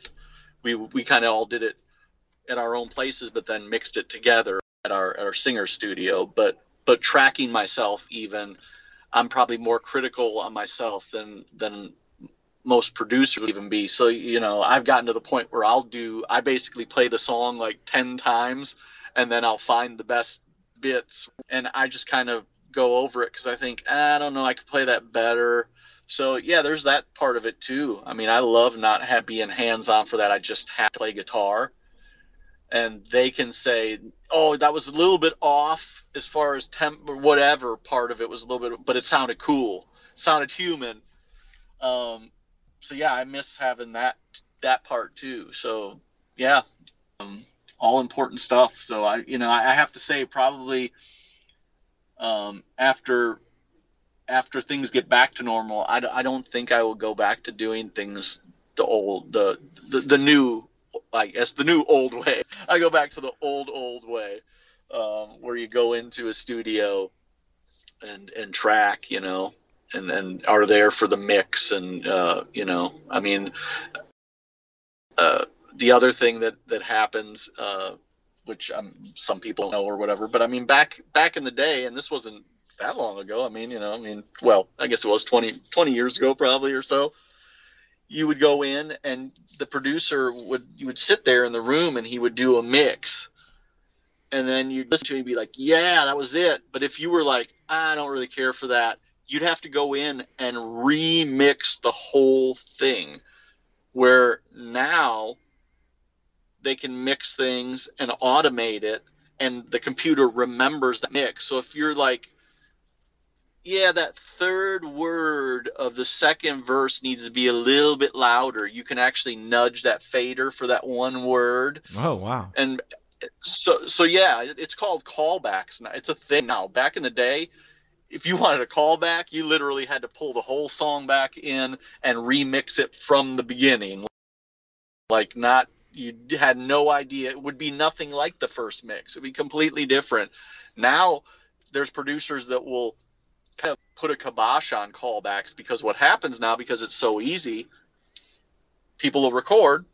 we we kind of all did it at our own places but then mixed it together at our at our singer studio. But but tracking myself even i'm probably more critical on myself than than most producers would even be. So you know i've gotten to the point where i'll do i basically play the song like 10 times and then i'll find the best bits and i just kind of go over it because i think "Ah, i don't know i could play that better. So yeah there's that part of it too. I mean i love not have, being hands on for that. I just have to play guitar and they can say oh that was a little bit off as far as temp or whatever part of it was a little bit but it sounded cool sounded human. Um so yeah i miss having that that part too. So yeah um, all important stuff. So i you know i, I have to say probably um after after things get back to normal I, I don't think i will go back to doing things the old the the, the new i guess the new old way. I go back to the old old way um, where you go into a studio and and track you know and and are there for the mix and uh, you know i mean uh, the other thing that that happens uh, which um, some people know or whatever but i mean back back in the day and this wasn't that long ago i mean you know i mean well i guess it was 20 20 years ago probably or so you would go in and the producer would you would sit there in the room and he would do a mix. And then you'd listen to him and be like yeah that was it. But if you were like i don't really care for that you'd have to go in and remix the whole thing. Where now they can mix things and automate it and the computer remembers that mix. So if you're like yeah that third word of the second verse needs to be a little bit louder. You can actually nudge that fader for that one word. Oh wow. and so so yeah it's called callbacks. Now it's a thing now. Back in the day if you wanted a callback you literally had to pull the whole song back in and remix it from the beginning. Like not you had no idea. It would be nothing like the first mix. It would be completely different. Now there's producers that will put a kibosh on callbacks because what happens now because it's so easy people will record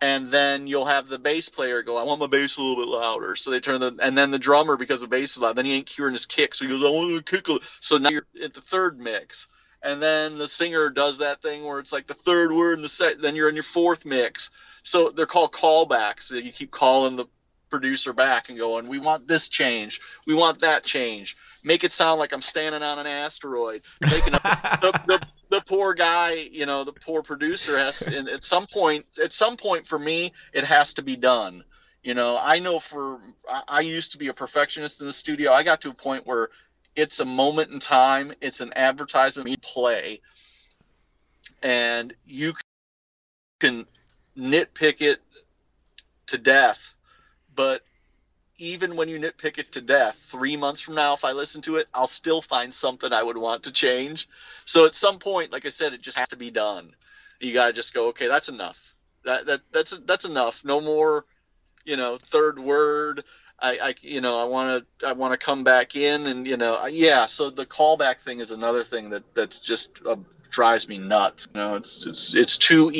and then you'll have the bass player go, I want my bass a little bit louder. So they turn the, and then the drummer, because the bass is loud, then he ain't hearing his kick. So he goes, I want to kick. So now you're at the third mix. And then the singer does that thing where it's like the third word in the set, then you're in your fourth mix. So they're called callbacks. You keep calling the producer back and going, we want this change. We want that change. Make it sound like I'm standing on an asteroid. Making up [laughs] the, the, the poor guy, you know, the poor producer has, and at some point, at some point for me, it has to be done. You know, I know for, I, I used to be a perfectionist in the studio. I got to a point where it's a moment in time, it's an advertisement we play, and you can nitpick it to death, but even when you nitpick it to death, three months from now, if I listen to it, I'll still find something I would want to change. So at some point, like I said, it just has to be done. You gotta just go, okay, that's enough. That that that's that's enough. No more, you know, third word. I, I you know I want to I want to come back in and you know yeah. So the callback thing is another thing that that's just uh, drives me nuts. You know, it's it's it's too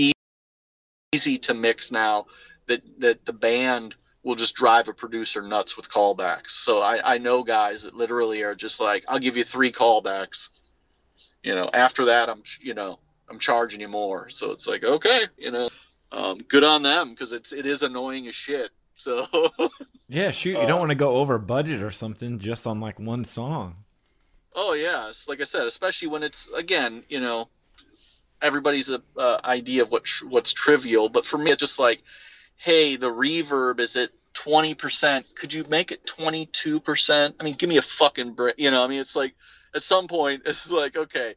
easy to mix now that that the band will just drive a producer nuts with callbacks. So I, I know guys that literally are just like, I'll give you three callbacks. You know, after that, I'm, you know, I'm charging you more. So it's like, okay, you know, um, good on them because it's it is annoying as shit. So [laughs] Yeah, shoot, you Uh, don't want to go over budget or something just on like one song. Oh yeah, it's like I said, especially when it's again, you know, everybody's a, uh, idea of what tr- what's trivial, but for me, it's just like, hey, the reverb is at twenty percent. Could you make it twenty two percent? I mean, give me a fucking break. You know, I mean, it's like at some point, [laughs] it's like okay.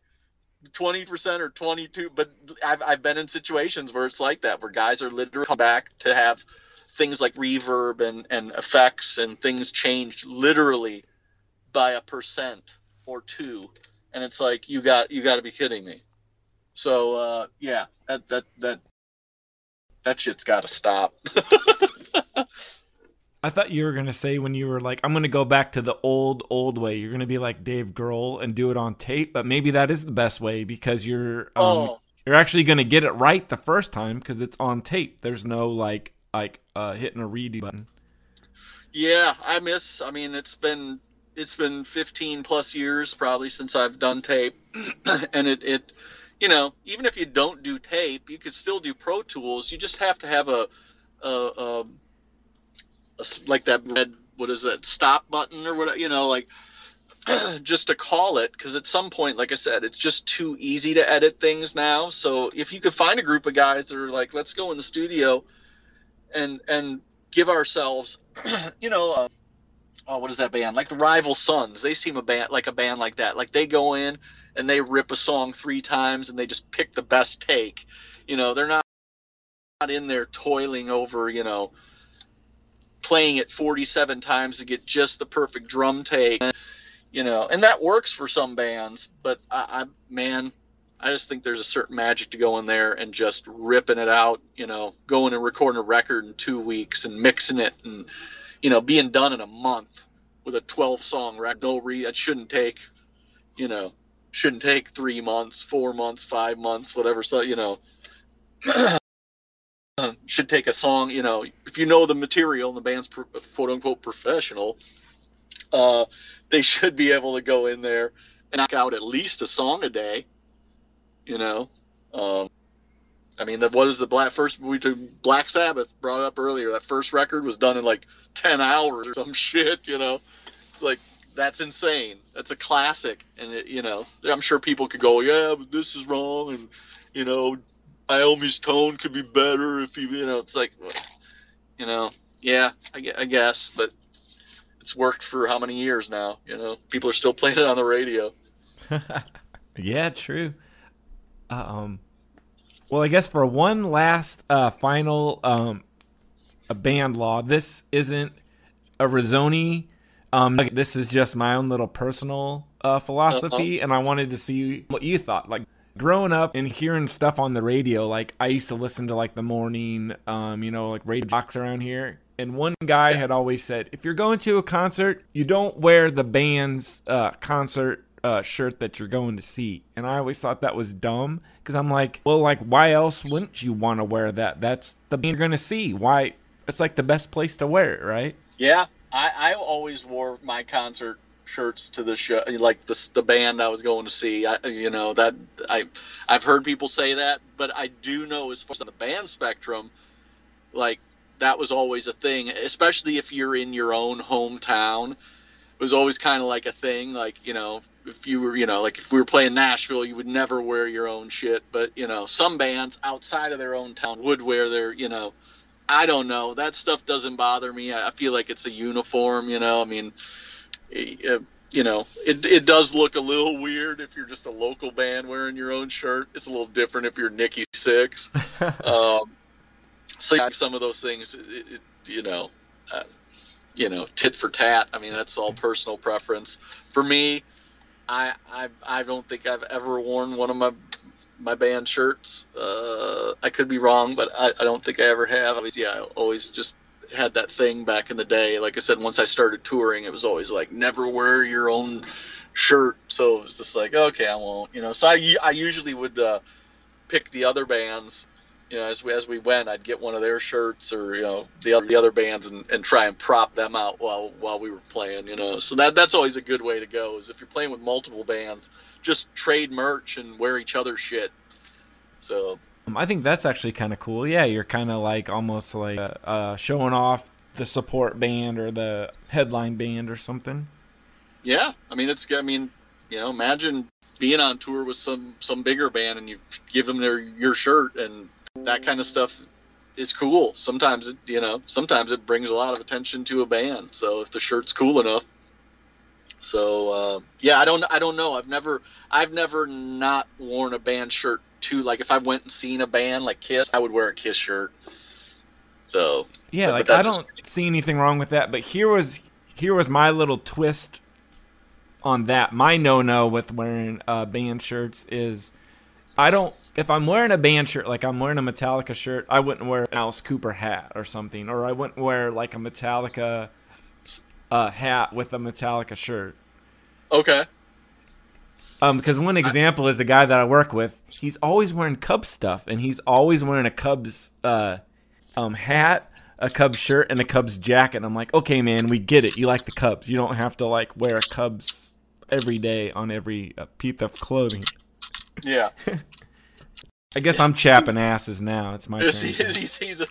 20% or 22 but I've, I've been in situations where it's like that where guys are literally come back to have things like reverb and, and effects and things changed literally by a percent or two and it's like you got you got to be kidding me so uh, yeah that that that that shit's got to stop [laughs] I thought you were gonna say when you were like, I'm gonna go back to the old, old way. You're gonna be like Dave Grohl and do it on tape, but maybe that is the best way because you're um, oh you're actually gonna get it right the first time because it's on tape. There's no like like uh, hitting a redo button. yeah i miss i mean it's been it's been 15 plus years probably since i've done tape [clears throat] and it it you know even if you don't do tape you could still do pro tools. You just have to have a, a, like that red what is that stop button or what you know like [clears throat] just to call it because at some point like i said it's just too easy to edit things now. So if you could find a group of guys that are like let's go in the studio and and give ourselves [clears throat] you know uh, oh what is that band? Like the rival sons. They seem a band like a band like that. Like they go in and they rip a song three times and they just pick the best take. You know they're not not in there toiling over you know playing it 47 times to get just the perfect drum take you know. And that works for some bands but i, I man i just think there's a certain magic to go in there and just ripping it out you know going and recording a record in two weeks and mixing it and you know being done in a month with a 12 song record. No re it shouldn't take you know shouldn't take three months four months five months whatever so you know [clears throat] should take a song you know if you know the material and the band's quote unquote professional uh they should be able to go in there and knock out at least a song a day you know um I mean, that what is the black first we took Black Sabbath brought up earlier. That first record was done in like ten hours or some [laughs] shit. You know, it's like that's insane. That's a classic, and it, you know, I'm sure people could go, yeah, but this is wrong, and you know, Iommi's tone could be better if you, you know, it's like, you know, yeah, I, I guess, but it's worked for how many years now? You know, people are still playing it on the radio. [laughs] Yeah, true. Um, well, I guess for one last uh, final um, a band law, this isn't a Rizzoni. Um, like, this is just my own little personal uh, philosophy, and I wanted to see what you thought. Like growing up and hearing stuff on the radio, like I used to listen to like the morning, um, you know, like radio box around here. And one guy had always said, if you're going to a concert, you don't wear the band's uh, concert uh, shirt that you're going to see. And I always thought that was dumb because I'm like, well, like, why else wouldn't you want to wear that? That's the band you're going to see. Why? It's like the best place to wear it, right? Yeah, I, I always wore my concert shirts to the show, like the the band I was going to see. I, you know that I I've heard people say that, but I do know as far as the band spectrum, like that was always a thing, especially if you're in your own hometown. It was always kind of like a thing, like you know, if you were, you know, like if we were playing Nashville, you would never wear your own shit, but you know, some bands outside of their own town would wear their, you know, I don't know. That stuff doesn't bother me. I feel like it's a uniform, you know. I mean, uh, you know, it it does look a little weird if you're just a local band wearing your own shirt. It's a little different if you're Nikki Sixx. [laughs] um, so yeah, some of those things, it, it, you know, uh, you know, tit for tat. I mean, that's all personal preference. For me, I I I don't think I've ever worn one of my my band shirts. Uh, I could be wrong, but I, I don't think I ever have. Obviously, yeah, I always just had that thing back in the day. Like I said, once I started touring, it was always like never wear your own shirt. So it was just like, okay, I won't. You know, so I I usually would uh, pick the other bands. You know, as we as we went, I'd get one of their shirts or you know the other the other bands and, and try and prop them out while while we were playing. You know, so that that's always a good way to go. Is if you're playing with multiple bands, just trade merch and wear each other's shit. So Um, I think that's actually kind of cool. Yeah, you're kind of like almost like uh, uh, showing off the support band or the headline band or something. yeah, I mean it's I mean You know, imagine being on tour with some some bigger band and you give them their your shirt and that kind of stuff is cool. Sometimes it, you know, sometimes it brings a lot of attention to a band. So if the shirt's cool enough, so uh, yeah, I don't I don't know. I've never I've never not worn a band shirt too. Like if I went and seen a band like Kiss, I would wear a Kiss shirt. So Yeah, but like I don't see anything wrong with that, but here was here was my little twist on that. My no no with wearing uh, band shirts is I don't if I'm wearing a band shirt, like I'm wearing a Metallica shirt, I wouldn't wear an Alice Cooper hat or something, or I wouldn't wear like a Metallica uh, hat with a Metallica shirt. okay. Um, because one example is the guy that I work with. He's always wearing Cubs stuff, and he's always wearing a Cubs uh, um, hat, a Cubs shirt, and a Cubs jacket. And I'm like, okay, man, we get it. You like the Cubs. You don't have to like wear a Cubs every day on every uh, piece of clothing. Yeah. [laughs] I guess I'm chapping asses now. It's my Yes, turn. he. He's he's,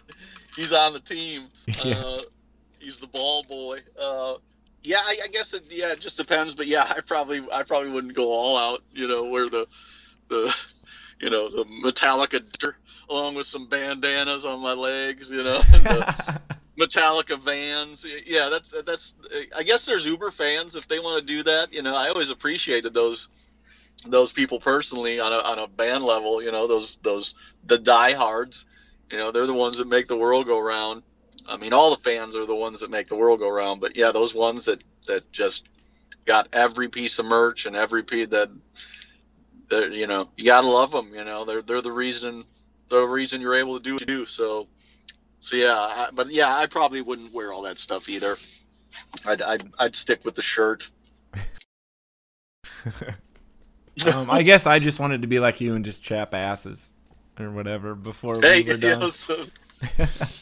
he's on the team. [laughs] Yeah. Uh, he's the ball boy. Uh, yeah, I, I guess it. Yeah, it just depends. But yeah, I probably I probably wouldn't go all out. You know, wear the the you know the Metallica along with some bandanas on my legs. You know, and the [laughs] Metallica vans. Yeah, that's that's. I guess there's Uber fans if they want to do that. You know, I always appreciated those those people personally on a on a band level. You know, those those the diehards. You know, they're the ones that make the world go round. I mean, all the fans are the ones that make the world go round. But yeah, those ones that that just got every piece of merch and every piece that that you know you gotta love them. You know, they're they're the reason the reason you're able to do what you do. So so yeah, I, but yeah, I probably wouldn't wear all that stuff either. I'd I'd, I'd stick with the shirt. [laughs] um, I guess I just wanted to be like you and just chap asses or whatever before Hey, we were [laughs] you done. know, so,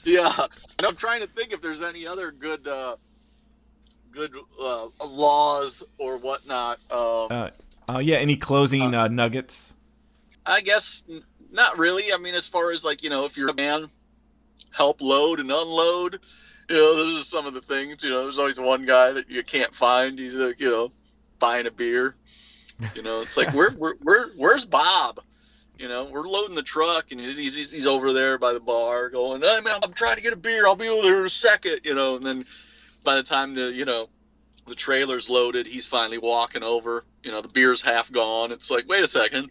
yeah. And I'm trying to think if there's any other good, uh, good uh, laws or whatnot. Um, Uh, oh yeah, any closing uh, nuggets? I guess n- not really. I mean, as far as like you know, if you're a man, help load and unload. You know, those are some of the things. You know, there's always one guy that you can't find. He's like, you know, buying a beer. You know, it's like [laughs] where where where where's Bob? You know, we're loading the truck, and he's he's, he's over there by the bar, going, "Hey man, I'm trying to get a beer. I'll be over there in a second. You know, and then by the time the you know the trailer's loaded, he's finally walking over. You know, the beer's half gone. It's like, wait a second.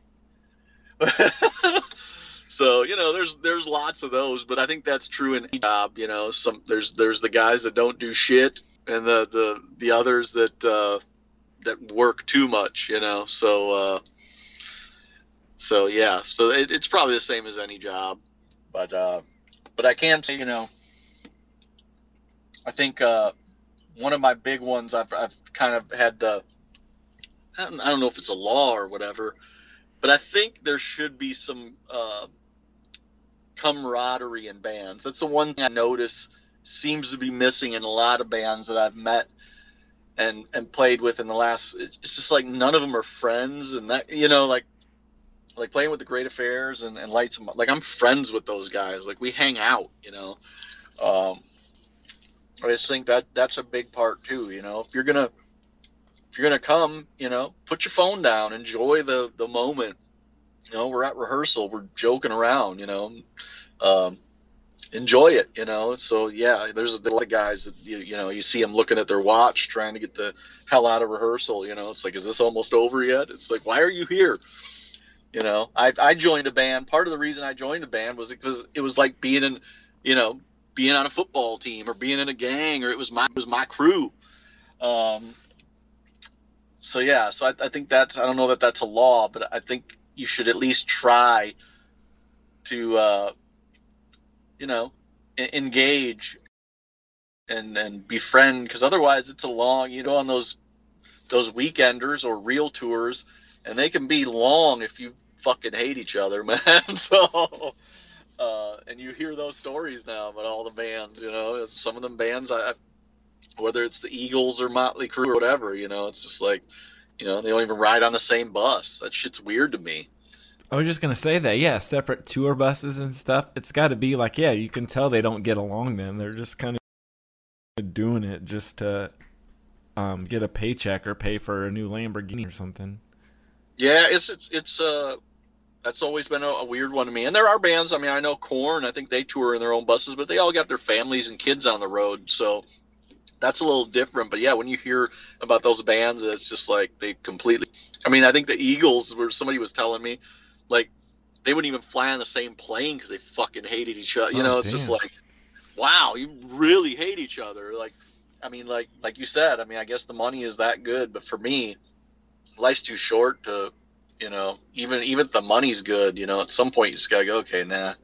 [laughs] so you know, there's there's lots of those, but I think that's true in any job. You know, some there's there's the guys that don't do shit, and the the the others that uh, that work too much. You know, so uh, so yeah, so it, it's probably the same as any job, but uh, but I can say, you know, I think uh, one of my big ones I've I've kind of had the I don't, I don't know if it's a law or whatever, but I think there should be some uh, camaraderie in bands. That's the one thing I notice seems to be missing in a lot of bands that I've met and and played with in the last. It's just like none of them are friends, and that you know like like playing with the Great Affairs and, and Lights. Like I'm friends with those guys. Like we hang out, you know. Um, I just think that that's a big part too. You know, if you're gonna if you're gonna come, you know, put your phone down, enjoy the the moment. You know, we're at rehearsal, we're joking around. You know, um, enjoy it. You know, so yeah, there's a lot of guys that you, you know you see them looking at their watch, trying to get the hell out of rehearsal. You know, it's like, is this almost over yet? It's like, why are you here? You know, I I joined a band. Part of the reason I joined a band was because it was like being in, you know, being on a football team or being in a gang or it was my it was my crew. Um, so yeah, so I, I think that's I don't know that that's a law, but I think you should at least try to uh, you know engage and and befriend because otherwise it's a long you know on those those weekenders or real tours and they can be long if you fucking hate each other [laughs] man so uh, and you hear those stories now about all the bands you know some of them bands I, whether it's the Eagles or Motley Crue or whatever, you know, it's just like, you know, they don't even ride on the same bus. That shit's weird to me. I was just gonna say that, yeah, separate tour buses and stuff. It's got to be like, yeah, you can tell they don't get along. Then they're just kind of doing it just to um, get a paycheck or pay for a new Lamborghini or something. Yeah, it's it's it's uh that's always been a, a weird one to me. And there are bands. I mean, I know Korn. I think they tour in their own buses, but they all got their families and kids on the road. So that's a little different. But yeah, when you hear about those bands, it's just like they completely. I mean, I think the Eagles, where somebody was telling me, like they wouldn't even fly on the same plane because they fucking hated each other. You Oh, know, it's just like, wow, you really hate each other. Like, I mean, like like you said. I mean, I guess the money is that good, but for me, life's too short to, you know, even even if the money's good, you know, at some point you just gotta go, okay, nah,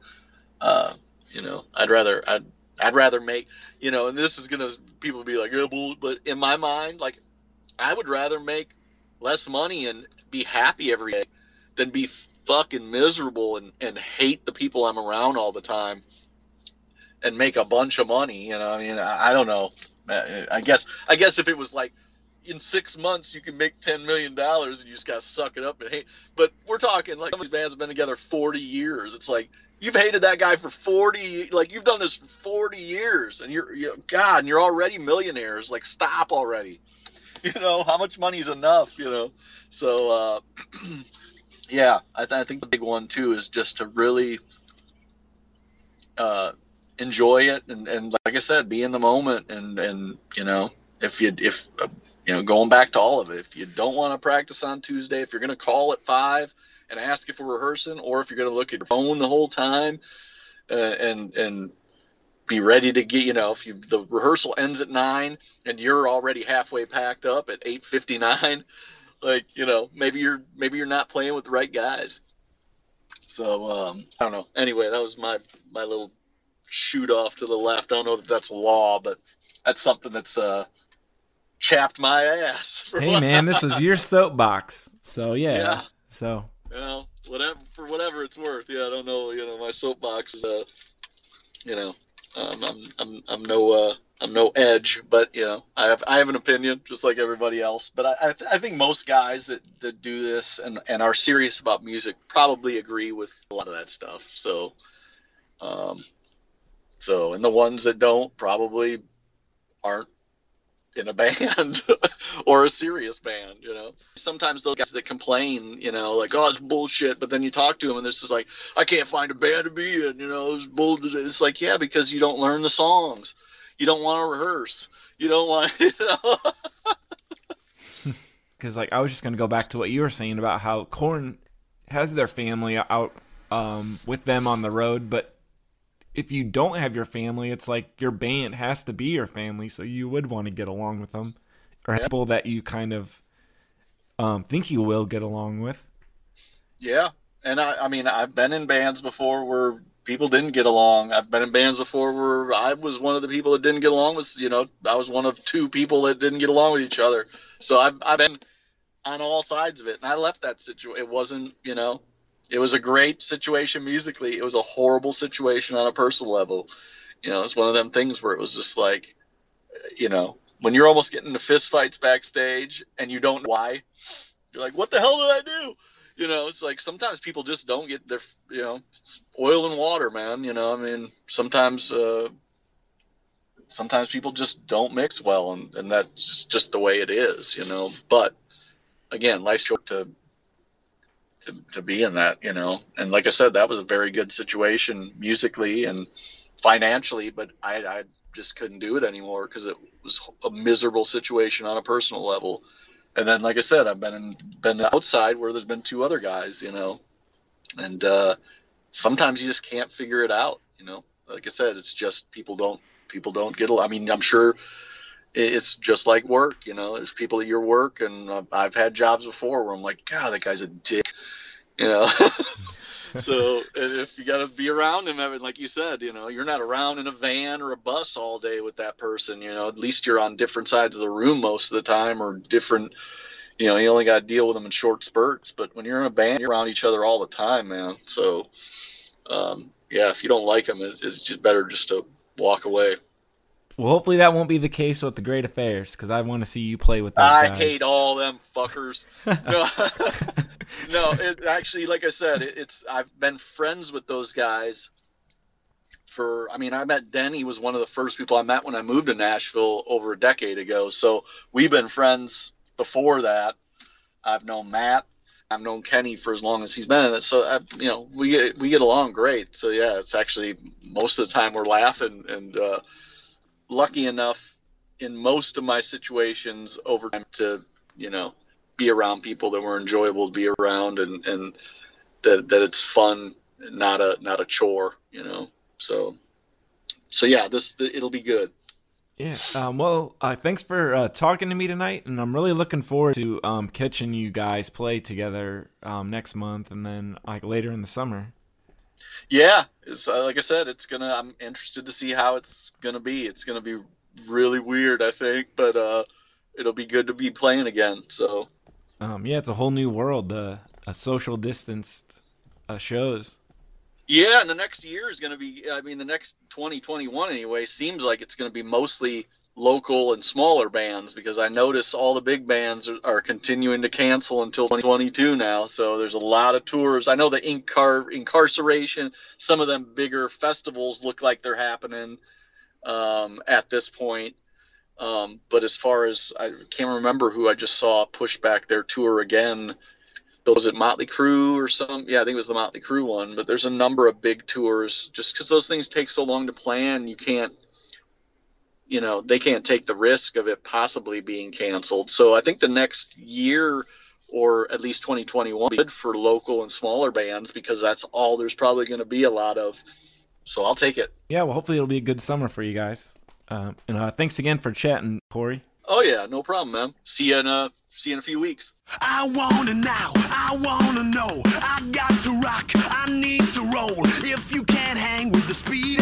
uh, you know, I'd rather I'd I'd rather make, you know, and this is gonna people be like, but in my mind, like, I would rather make less money and be happy every day than be fucking miserable and and hate the people I'm around all the time and make a bunch of money. You know, I mean, I, I don't know. I guess I guess if it was like in six months you can make ten million dollars and you just gotta suck it up and hate. But we're talking like some of these bands have been together forty years. It's like you've hated that guy for forty, like you've done this for forty years, and you're, you God, and you're already millionaires. Like stop already. [laughs] You know how much money is enough? You know, so uh, [clears throat] yeah, I, th- I think the big one too is just to really uh, enjoy it and, and like I said, be in the moment and and you know if you if uh, you know going back to all of it, if you don't want to practice on Tuesday, if you're going to call at five and ask if we're rehearsing, or if you're going to look at your phone the whole time uh, and and be ready to get you know if you the rehearsal ends at nine and you're already halfway packed up at eight fifty nine, [laughs] like you know maybe you're maybe you're not playing with the right guys. So um, I don't know. Anyway, that was my my little shoot off to the left. I don't know that that's law, but that's something that's uh, chapped my ass. Hey man, this is your soapbox. So yeah. Yeah. So you know, whatever for whatever it's worth. Yeah, I don't know. You know, my soapbox is uh, you know, um, I'm I'm I'm no uh, I'm no edge, but you know, I have I have an opinion just like everybody else. But I I, th- I think most guys that, that do this and and are serious about music probably agree with a lot of that stuff. So, um, so and the ones that don't probably aren't in a band [laughs] or a serious band, you know. Sometimes those guys that complain, you know, like, oh, it's bullshit, but then you talk to them and it's just like, I can't find a band to be in, you know, it's bullshit. It's like, yeah, because you don't learn the songs. You don't want to rehearse. You don't want, [laughs] you know. [laughs] because like I was just gonna go back to what you were saying about how Korn has their family out um, with them on the road, but if you don't have your family, it's like your band has to be your family, so you would want to get along with them or Yeah. people that you kind of um, think you will get along with. Yeah, and I, I mean, I've been in bands before where people didn't get along. I've been in bands before where I was one of the people that didn't get along with, you know, I was one of two people that didn't get along with each other. So I've, I've been on all sides of it, and I left that situation. It wasn't, you know, it was a great situation musically. It was a horrible situation on a personal level. You know, it's one of them things where it was just like, you know, when you're almost getting into fist fights backstage and you don't know why, you're like, what the hell did I do? you know, it's like sometimes people just don't get their, you know, it's oil and water, man. You know, I mean, sometimes, uh, sometimes people just don't mix well, and, and that's just, just the way it is, you know. But again, life's short to, to to be in that, you know. And like I said, that was a very good situation musically and financially, but I, I just couldn't do it anymore because it was a miserable situation on a personal level and then like I said, I've been in, been outside where there's been two other guys, you know, and uh, sometimes you just can't figure it out, you know. Like I said, it's just people don't people don't get. I mean, I'm sure it's just like work, you know. There's people at your work, and uh, I've had jobs before where I'm like, God, that guy's a dick, you know. [laughs] so if you got to be around him, like you said, you know, you're not around in a van or a bus all day with that person. You know, at least you're on different sides of the room most of the time, or different. You know, you only got to deal with them in short spurts. But when you're in a band, you're around each other all the time, man. So, um, yeah, if you don't like them, it, it's just better just to walk away. Well, hopefully that won't be the case with the Great Affairs because I want to see you play with those I guys. hate all them fuckers. No, [laughs] no. It, actually, like I said, it, it's I've been friends with those guys for. I mean, I met Denny was one of the first people I met when I moved to Nashville over a decade ago. So we've been friends before that. I've known Matt. I've known Kenny for as long as he's been in it. So I, you know, we get we get along great. So yeah, it's actually most of the time we're laughing and uh, lucky enough in most of my situations over time to you know be around people that were enjoyable to be around and and that that it's fun, not a not a chore, you know. So so yeah, this it'll be good. Yeah. Um, well, uh, thanks for uh, talking to me tonight, and I'm really looking forward to um, catching you guys play together um, next month, and then like later in the summer. Yeah, it's uh, like I said, it's gonna. I'm interested to see how it's gonna be. It's gonna be really weird, I think, but uh, it'll be good to be playing again. So. Um, yeah, it's a whole new world. Uh, a social distanced uh, shows. Yeah, and the next year is going to be. I mean, the next 2021 anyway seems like it's going to be mostly local and smaller bands because I notice all the big bands are, are, continuing to cancel until 2022 now. So there's a lot of tours. I know the incar- Inkcarceration, some of them bigger festivals look like they're happening um, at this point. Um, but as far as I can't remember who I just saw push back their tour again was it Motley Crue or some? Yeah, I think it was the Motley Crue one. But there's a number of big tours just because those things take so long to plan. You can't, you know, they can't take the risk of it possibly being canceled. So I think the next year or at least 2021 be good for local and smaller bands because that's all there's probably going to be a lot of. So I'll take it. Yeah, well, hopefully it'll be a good summer for you guys. Um, and uh, thanks again for chatting, Corey. Oh yeah, no problem, man. See you in uh, see you in a few weeks. I wanna now, I wanna know. I got to rock, I need to roll. If you can't hang with the speed